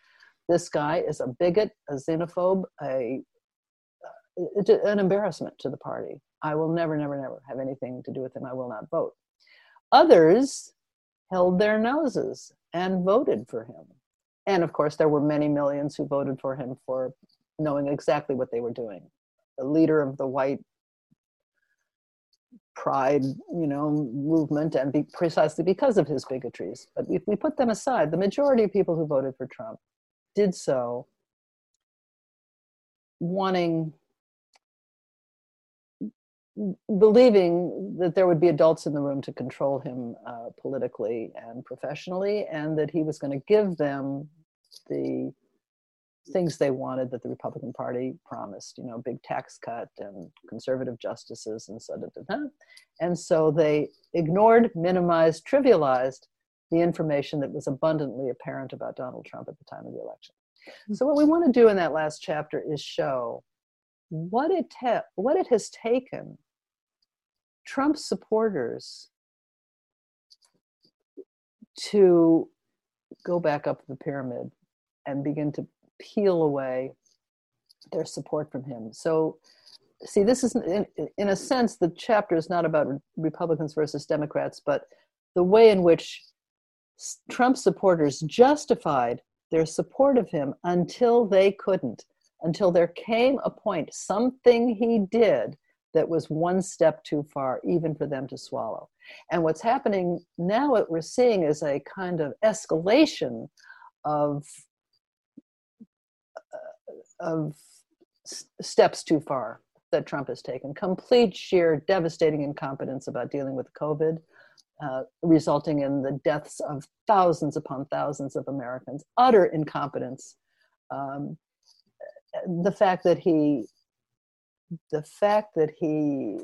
This guy is a bigot, a xenophobe, a an embarrassment to the party. I will never, never, never have anything to do with him. I will not vote. Others held their noses and voted for him. And of course, there were many millions who voted for him for knowing exactly what they were doing. The leader of the white pride, you know, movement, and be, precisely because of his bigotries. But if we put them aside, the majority of people who voted for Trump did so wanting believing that there would be adults in the room to control him uh, politically and professionally, and that he was going to give them the things they wanted that the Republican Party promised, you know, big tax cut and conservative justices and so da, da, da. And so they ignored, minimized, trivialized the information that was abundantly apparent about Donald Trump at the time of the election. So what we want to do in that last chapter is show what it te- what it has taken Trump supporters to go back up the pyramid and begin to peel away their support from him. So, see, this is, in, in a sense, the chapter is not about Republicans versus Democrats, but the way in which Trump supporters justified their support of him until they couldn't, until there came a point, something he did that was one step too far, even for them to swallow. And what's happening now, what we're seeing is a kind of escalation of of steps too far that Trump has taken. Complete, sheer, devastating incompetence about dealing with COVID, uh, resulting in the deaths of thousands upon thousands of Americans. Utter incompetence. Um, the fact that he, the fact that he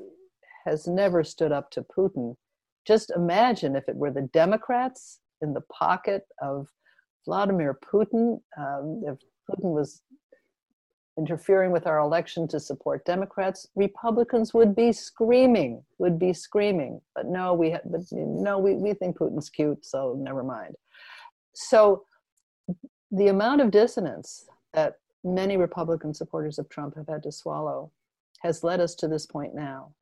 has never stood up to Putin. Just imagine if it were the Democrats in the pocket of Vladimir Putin, um, if Putin was interfering with our election to support Democrats, Republicans would be screaming, would be screaming. But no, we but no, we, we think Putin's cute, so never mind. So the amount of dissonance that many Republican supporters of Trump have had to swallow has led us to this point now.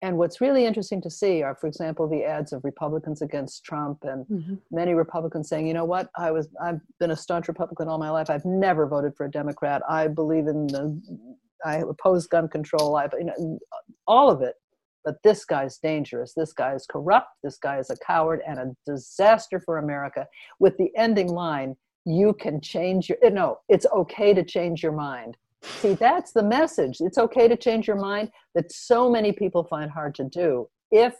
And what's really interesting to see are, for example, the ads of Republicans against Trump and mm-hmm. many Republicans saying, you know what, I was I've been a staunch Republican all my life. I've never voted for a Democrat. I believe in the I oppose gun control. I you know all of it. But this guy's dangerous. This guy is corrupt. This guy is a coward and a disaster for America. With the ending line, you can change your no, it's okay to change your mind See, that's the message. It's okay to change your mind that so many people find hard to do if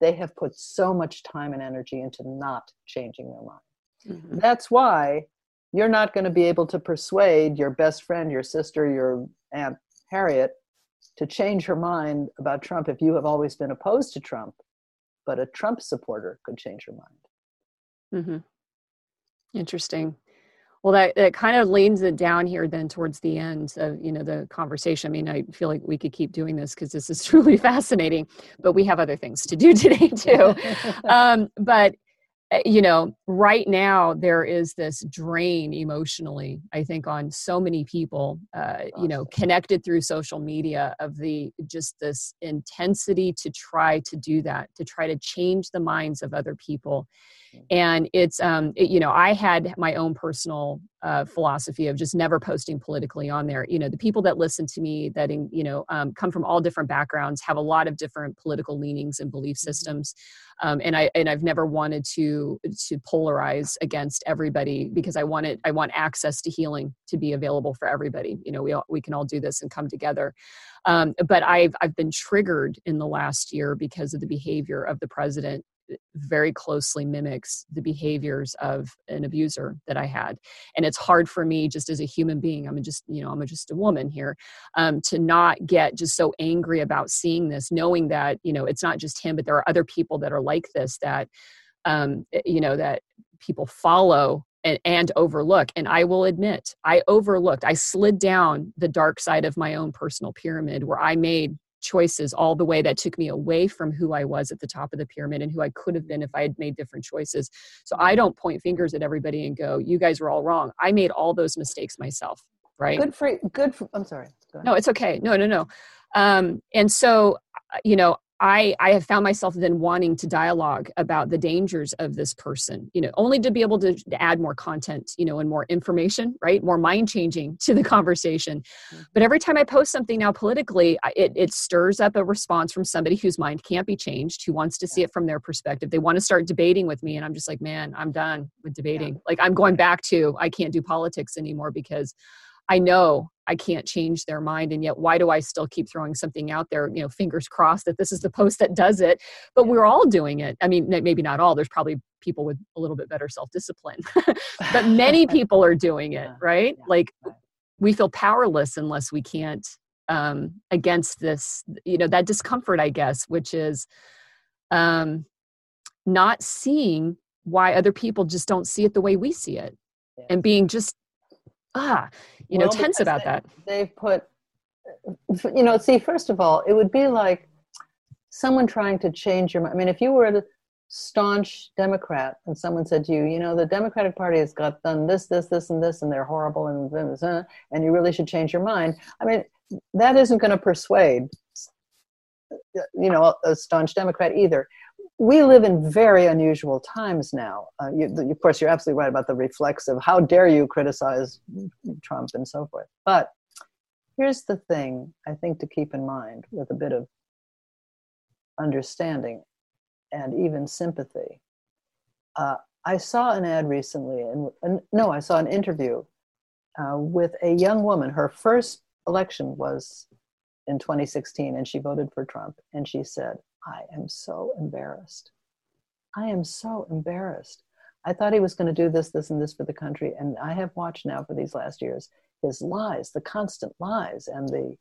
they have put so much time and energy into not changing their mind. Mm-hmm. That's why you're not going to be able to persuade your best friend, your sister, your Aunt Harriet to change her mind about Trump if you have always been opposed to Trump. But a Trump supporter could change her mind. Mm-hmm. Interesting. Well, that, that kind of leans it down here then towards the end of you know the conversation. I mean, I feel like we could keep doing this because this is truly fascinating, but we have other things to do today too. um, but you know, right now there is this drain emotionally. I think on so many people, uh, you know, connected through social media of the just this intensity to try to do that, to try to change the minds of other people and it's um it, you know i had my own personal uh, philosophy of just never posting politically on there you know the people that listen to me that in, you know um, come from all different backgrounds have a lot of different political leanings and belief mm-hmm. systems um, and i and i've never wanted to to polarize against everybody because i want it i want access to healing to be available for everybody. You know we all, we can all do this and come together. Um, but i've i've been triggered in the last year because of the behavior of the president. Very closely mimics the behaviors of an abuser that I had. And it's hard for me, just as a human being, I'm just, you know, I'm just a woman here, um, to not get just so angry about seeing this, knowing that, you know, it's not just him, but there are other people that are like this that, um, eh, you know, that people follow and, and, overlook. And I will admit, I overlooked, I slid down the dark side of my own personal pyramid where I made choices all the way that took me away from who I was at the top of the pyramid and who I could have been if I had made different choices. So I don't point fingers at everybody and go, you guys were all wrong. I made all those mistakes myself, right? Good for good for, I'm sorry. No, it's okay. No, no, no. Um, and so, uh, you know, I, I have found myself then wanting to dialogue about the dangers of this person, you know, only to be able to, to add more content, you know, and more information, right? More mind changing to the conversation. Mm-hmm. But every time I post something now politically, it, it stirs up a response from somebody whose mind can't be changed, who wants to see it from their perspective. They want to start debating with me. And I'm just like, man, I'm done with debating. Yeah. Like, I'm going back to, I can't do politics anymore because I know I can't change their mind. And yet, why do I still keep throwing something out there? You know, fingers crossed that this is the post that does it. But we're all doing it. I mean, maybe not all. There's probably people with a little bit better self discipline, but many people are doing it, right? Like, we feel powerless unless we can't um, against this, you know, that discomfort, I guess, which is um, not seeing why other people just don't see it the way we see it and being just ah you well, know tense about they, that. they've put you know see first of all it would be like someone trying to change your mind i mean if you were a staunch democrat and someone said to you you know the democratic party has got done this this this and this and they're horrible and uh, and you really should change your mind i mean that isn't going to persuade you know a staunch democrat either we live in very unusual times now. Uh, you, of course, you're absolutely right about the reflexive. How dare you criticize Trump and so forth? But here's the thing I think to keep in mind with a bit of understanding and even sympathy. Uh, I saw an ad recently, and, no, I saw an interview uh, with a young woman. Her first election was in 2016, and she voted for Trump. And she said, I am so embarrassed. I am so embarrassed. I thought he was going to do this, this, and this for the country. And I have watched now for these last years his lies, the constant lies, and the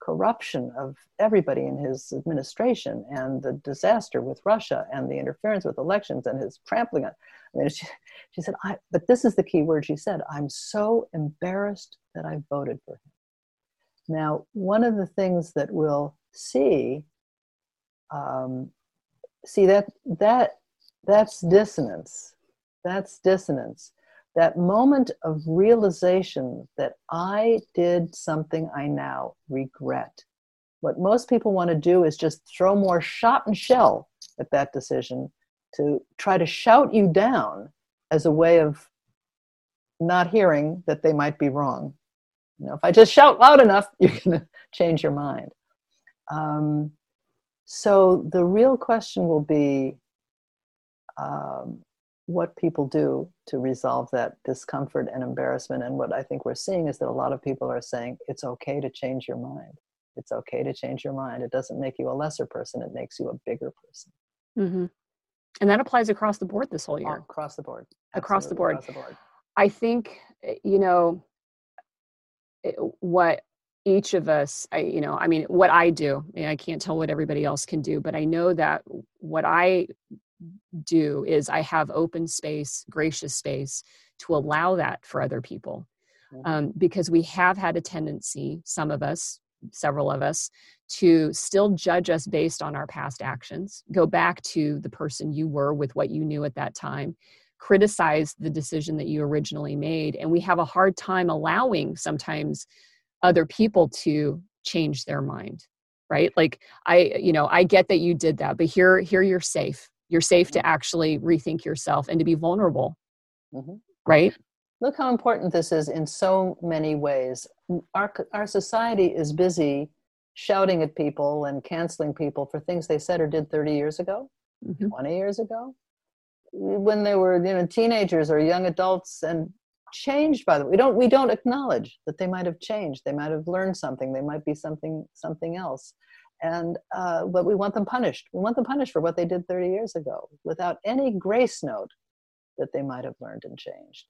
corruption of everybody in his administration, and the disaster with Russia, and the interference with elections, and his trampling on. I mean, she, she said, I, but this is the key word she said I'm so embarrassed that I voted for him. Now, one of the things that we'll see um, see that that that's dissonance. That's dissonance. That moment of realization that i did something i now regret. What most people want to do is just throw more shot and shell at that decision to try to shout you down as a way of not hearing that they might be wrong. You know if i just shout loud enough you're going to change your mind. Um, so the real question will be um, what people do to resolve that discomfort and embarrassment. And what I think we're seeing is that a lot of people are saying it's okay to change your mind. It's okay to change your mind. It doesn't make you a lesser person, it makes you a bigger person. Mm-hmm. And that applies across the board this whole year. Across the board. Across the board. across the board. I think, eh, you know, it, what each of us i you know i mean what i do i can't tell what everybody else can do but i know that what i do is i have open space gracious space to allow that for other people. Um, because we have had a tendency some of us several of us to still judge us based on our past actions go back to the person you were with what you knew at that time criticize the decision that you originally made and we have a hard time allowing sometimes other people to change their mind right like i you know i get that you did that but here here you're safe you're safe to mm-hmm. actually rethink yourself and to be vulnerable mm-hmm. right look how important this is in so many ways our our society is busy shouting at people and canceling people for things they said or did 30 years ago mm-hmm. 20 years ago when they were you know teenagers or young adults and changed by them. We don't we don't acknowledge that they might have changed. They might have learned something. They might be something something else. And uh, but we want them punished. We want them punished for what they did 30 years ago without any grace note that they might have learned and changed.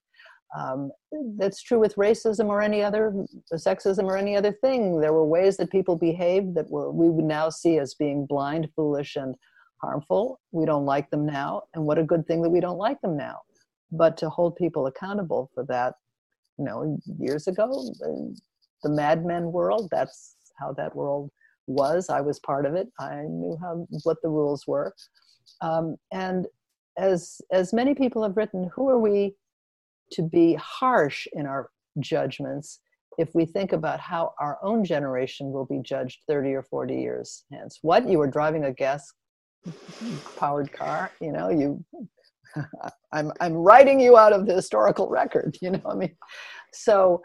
Um, that's true with racism or any other sexism or any other thing. There were ways that people behaved that were we would now see as being blind foolish and harmful. We don't like them now. And what a good thing that we don't like them now but to hold people accountable for that you know years ago the, the mad men world that's how that world was i was part of it i knew how what the rules were um, and as as many people have written who are we to be harsh in our judgments if we think about how our own generation will be judged 30 or 40 years hence. What? You were driving a gas powered car, you know, you I'm I'm writing you out of the historical record, you know. I mean, so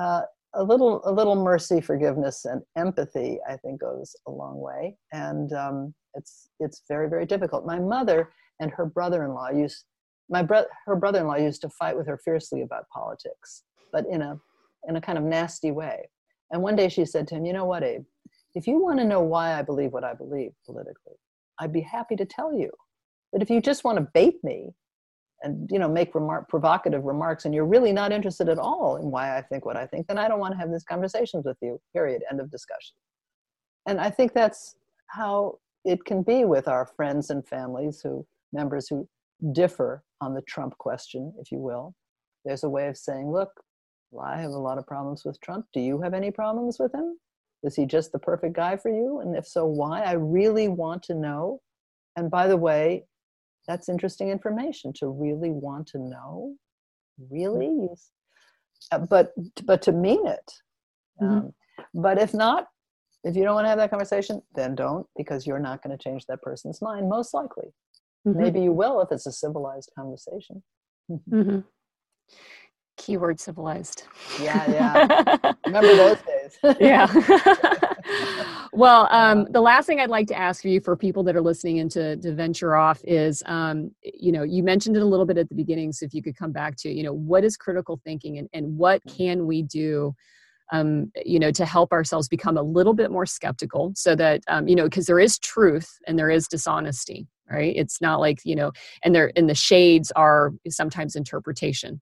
uh, a little a little mercy, forgiveness, and empathy, I think, goes a long way. And um, it's it's very very difficult. My mother and her brother-in-law used my bro- her brother-in-law used to fight with her fiercely about politics, but in a in a kind of nasty way. And one day she said to him, "You know what, Abe? If you want to know why I believe what I believe politically, I'd be happy to tell you. But if you just want to bait me and you know make remark provocative remarks and you're really not interested at all in why I think what I think, then I don't want to have these conversations with you. Period. End of discussion. And I think that's how it can be with our friends and families who members who differ on the Trump question, if you will. There's a way of saying, look, I have a lot of problems with Trump. Do you have any problems with him? Is he just the perfect guy for you? And if so, why? I really want to know. And by the way, that's interesting information to really want to know. Really? Uh, but but to mean it. Mm-hmm. Um, but if not, if you don't want to have that conversation, then don't because you're not going to change that person's mind, most likely. Mm-hmm. Maybe you will if it's a civilized conversation. Mm-hmm keyword civilized. Yeah, yeah. Remember those days. yeah. well, um, the last thing I'd like to ask you for people that are listening and to, to venture off is, um, you know, you mentioned it a little bit at the beginning. So if you could come back to, you know, what is critical thinking and, and what can we do um, you know, to help ourselves become a little bit more skeptical so that, um, you know, because there is truth and there is dishonesty, right? It's not like, you know, and there, and the shades are sometimes interpretation,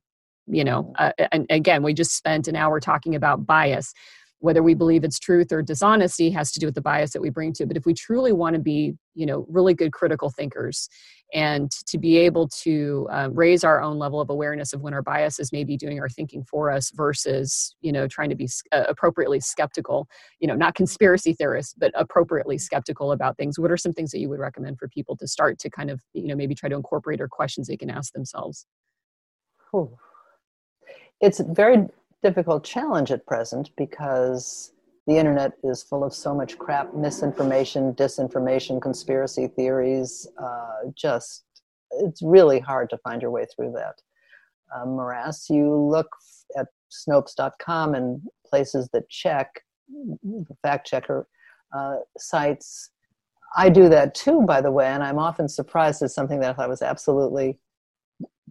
you know uh, and again we just spent an hour talking about bias whether we believe it's truth or dishonesty has to do with the bias that we bring to it. But if we truly want to be you know really good critical thinkers and to be able to uh, raise our own level of awareness of when our biases may be doing our thinking for us versus you know trying to be uh, appropriately skeptical you know not conspiracy theorists but appropriately skeptical about things what are some things that you would recommend for people to start to kind of you know maybe try to incorporate or questions they can ask themselves? Ooh. It's very difficult challenge at present because the internet is full of so much crap, misinformation, disinformation, conspiracy theories. Uh, just, it's really hard to find your way through that uh, morass. You look at Snopes.com and places that check, fact checker uh, sites. I do that too, by the way, and I'm often surprised at something that I thought was absolutely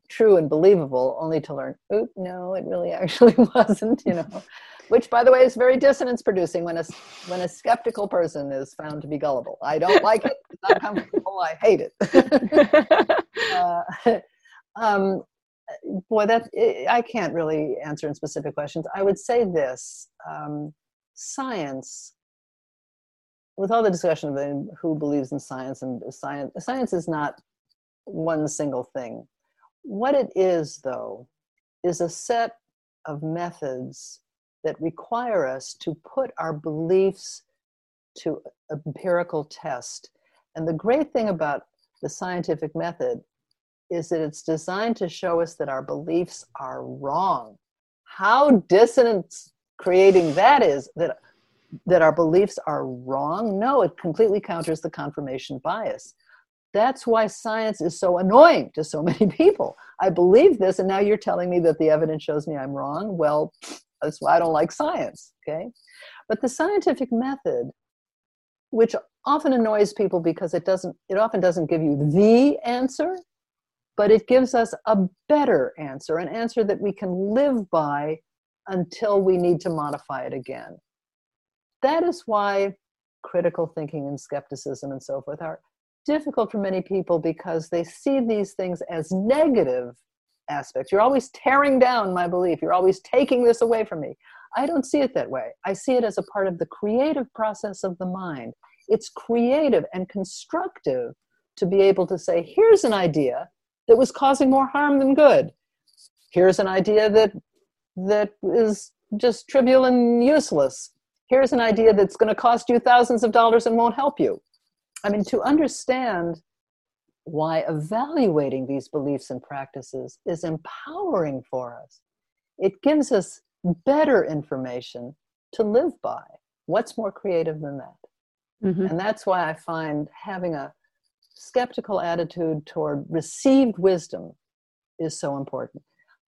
true and believable only to learn oop no it really actually wasn't you know? Which by the way is very dissonance producing when a when a skeptical person is found to be gullible. I don't like it it's not comfortable i hate it. Uh, um, boy that i can't really answer in specific questions. I would say this um, science with all the discussion of who believes in science and science science is not one single thing what it is, though, is a set of methods that require us to put our beliefs to empirical test. And the great thing about the scientific method is that it's designed to show us that our beliefs are wrong. How dissonance creating that is that that our beliefs are wrong? No, it completely counters the confirmation bias. That's why science is so annoying to so many people. I believe this, and now you're telling me that the evidence shows me I'm wrong. Well, that's why I don't like science, okay? But the scientific method, which often annoys people because it doesn't, it often doesn't give you the answer, but it gives us a better answer, an answer that we can live by until we need to modify it again. That is why critical thinking and skepticism and so forth are difficult for many people because they see these things as negative aspects. You're always tearing down my belief. You're always taking this away from me. I don't see it that way. I see it as a part of the creative process of the mind. It's creative and constructive to be able to say, here's an idea that was causing more harm than good. Here's an idea that that is just trivial and useless. Here's an idea that's going to cost you thousands of dollars and won't help you. I mean, to understand why evaluating these beliefs and practices is empowering for us, it gives us better information to live by. What's more creative than that? Mm-hmm. And that's why I find having a skeptical attitude toward received wisdom is so important.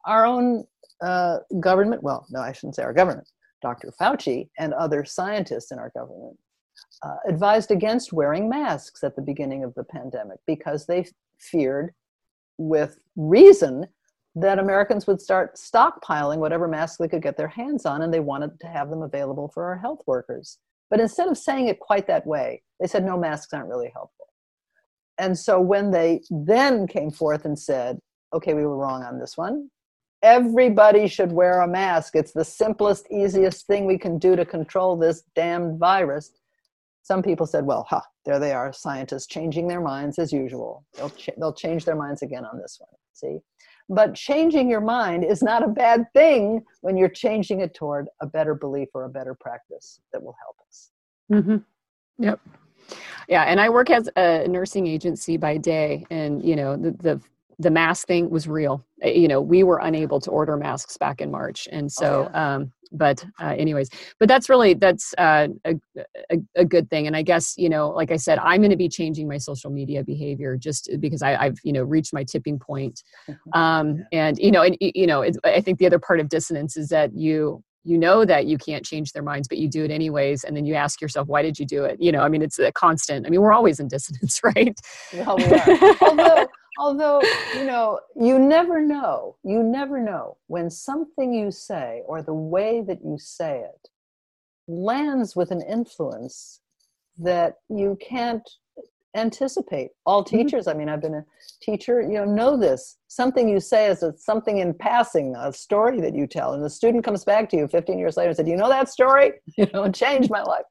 Our own uh, government, well, no, I shouldn't say our government, Dr. Fauci and other scientists in our government uh, advised against wearing masks at the beginning of the pandemic because they feared, with reason, that Americans would start stockpiling whatever masks they could get their hands on, and they wanted to have them available for our health workers. But instead of saying it quite that way, they said, no, masks aren't really helpful. And so when they then came forth and said, okay, we were wrong on this one, everybody should wear a mask. It's the simplest, easiest thing we can do to control this damned virus. Some people said, well, huh, there they are, scientists changing their minds as usual. They'll, ch- they'll change their minds again on this one. See? But changing your mind is not a bad thing when you're changing it toward a better belief or a better practice that will help us. Mm-hmm. Yep. Yeah, and I work as a nursing agency by day, and you know the the the mask thing was real. Uh, you know, we were unable to order masks back in March, and so. Oh, yeah. um, but uh, anyways, but that's really that's uh, a, a, a good thing. And I guess you know, like I said, I'm going to be changing my social media behavior just because I, have you know reached my tipping point. Um, and you know, and you know, I think the other part of dissonance is that you you know that you can't change their minds but you do it anyways and then you ask yourself why did you do it you know i mean it's a constant i mean we're always in dissonance right well, we are. although although you know you never know you never know when something you say or the way that you say it lands with an influence that you can't anticipate. All mm-hmm. teachers i mean i've been a teacher you know know this. Something you say is a, something in passing a story that you tell and the student comes back to you 15 years later and said you know that story? You know it changed my life.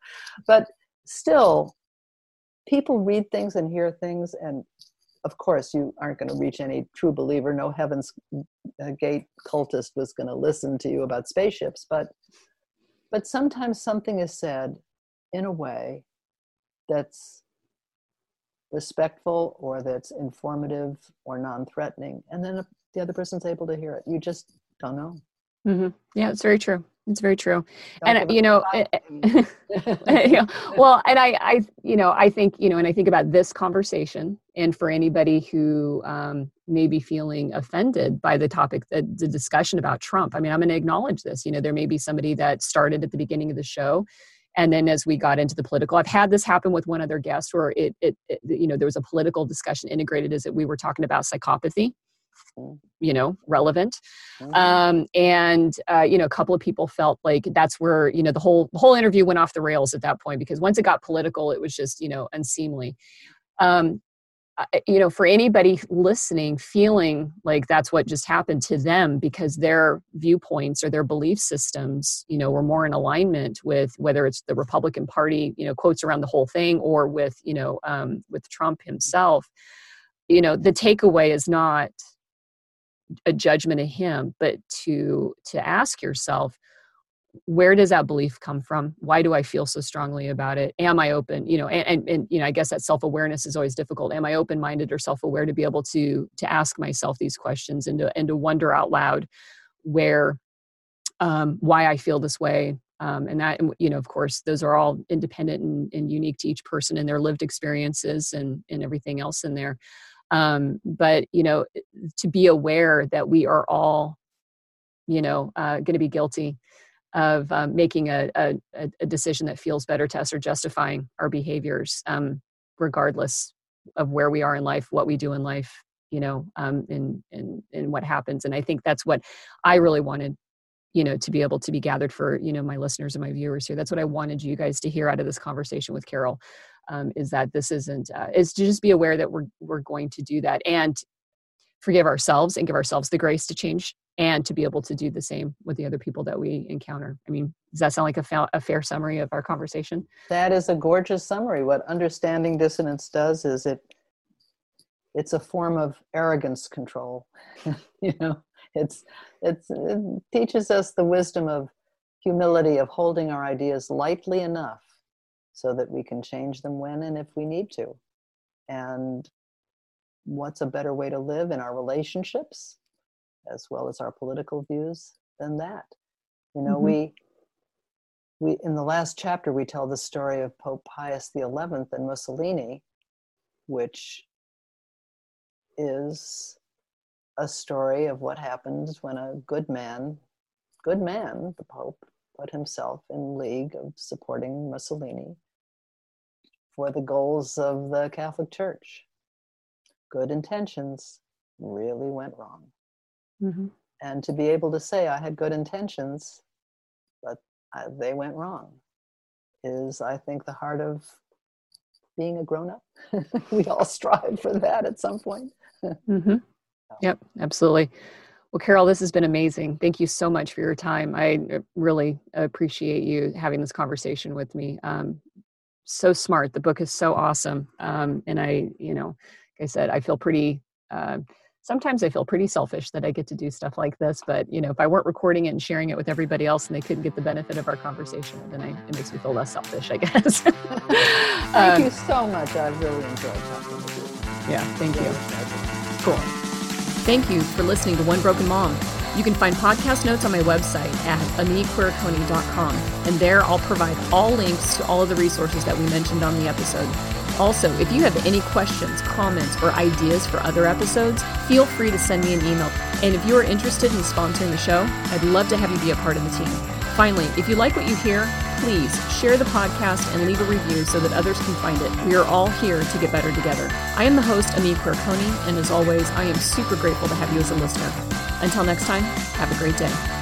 But still people read things and hear things and of course you aren't going to reach any true believer. No heaven's uh, gate cultist was going to listen to you about spaceships but but sometimes something is said in a way that's respectful or that's informative or non-threatening and then the other person's able to hear it. You just don't know. Mm-hmm. yeah it's very true. It's very true. Don't and you know well and I, I you know i think you know and i think about this conversation and for anybody who um, may be feeling offended by the topic the, the discussion about trump i mean i'm going to acknowledge this. You know there may be somebody that started at the beginning of the show and then as we got into the political i've had this happen with one other guest where it, it, it you know there was a political discussion integrated as that we were talking about psychopathy you know relevant. Mm-hmm. um, and uh, you know a couple of people felt like that's where you know the whole the whole interview went off the rails at that point because once it got political it was just you know unseemly. Um, you know, for anybody listening, feeling like that's what just happened to them because their viewpoints or their belief systems, you know, were more in alignment with whether it's the Republican Party, you know, quotes around the whole thing, or with, you know, um, with Trump himself. You know, the takeaway is not a judgment of him, but to to ask yourself, where does that belief come from? Why do i feel so strongly about it? Am i open you know and, and, and you know i guess that self-awareness is always difficult. Am i open-minded or self-aware to be able to to ask myself these questions and to and to wonder out loud where um, why i feel this way? Um, and that you know of course those are all independent and, and, unique to each person and their lived experiences and and everything else in there. Um, but you know to be aware that we are all you know uh, going to be guilty of um, making a, a, a, decision that feels better to us or justifying our behaviors um, regardless of where we are in life what we do in life you know um, and, and and what happens. And i think that's what i really wanted you know to be able to be gathered for you know my listeners and my viewers here. That's what i wanted you guys to hear out of this conversation with carol um, is that this isn't uh, is to just be aware that we're we're going to do that and forgive ourselves and give ourselves the grace to change and to be able to do the same with the other people that we encounter. I mean, does that sound like a, fa- a fair summary of our conversation? That is a gorgeous summary. What understanding dissonance does is it it's a form of arrogance control. you know, it's it's it teaches us the wisdom of humility of holding our ideas lightly enough so that we can change them when and if we need to. And what's a better way to live in our relationships as well as our political views than that. You know, mm-hmm. we we in the last chapter we tell the story of Pope Pius XI and Mussolini, which is a story of what happens when a good man, good man, the Pope, put himself in league of supporting Mussolini for the goals of the Catholic Church. Good intentions really went wrong. Mm-hmm. And to be able to say, I had good intentions, but I, they went wrong, is, I think, the heart of being a grown up. we all strive for that at some point. mm-hmm. Yep, absolutely. Well, Carol, this has been amazing. Thank you so much for your time. I uh, really appreciate you having this conversation with me. Um, so smart. The book is so awesome. Um, and I, you know, like I said, I feel pretty, uh, sometimes I feel pretty selfish that I get to do stuff like this. But, you know, if I weren't recording it and sharing it with everybody else and they couldn't get the benefit of our conversation, then I, it makes me feel less selfish, I guess. thank um, you so much. I've really enjoyed talking with you. Yeah, thank you. Cool. Thank you for listening to One Broken Mom. You can find podcast notes on my website at amiquiriconi.com, and there I'll provide all links to all of the resources that we mentioned on the episode. Also, if you have any questions, comments, or ideas for other episodes, feel free to send me an email. And if you are interested in sponsoring the show, I'd love to have you be a part of the team. Finally, if you like what you hear, please share the podcast and leave a review so that others can find it. We are all here to get better together. I am the host, Ami Quiriconi, and as always, I am super grateful to have you as a listener. Until next time, have a great day.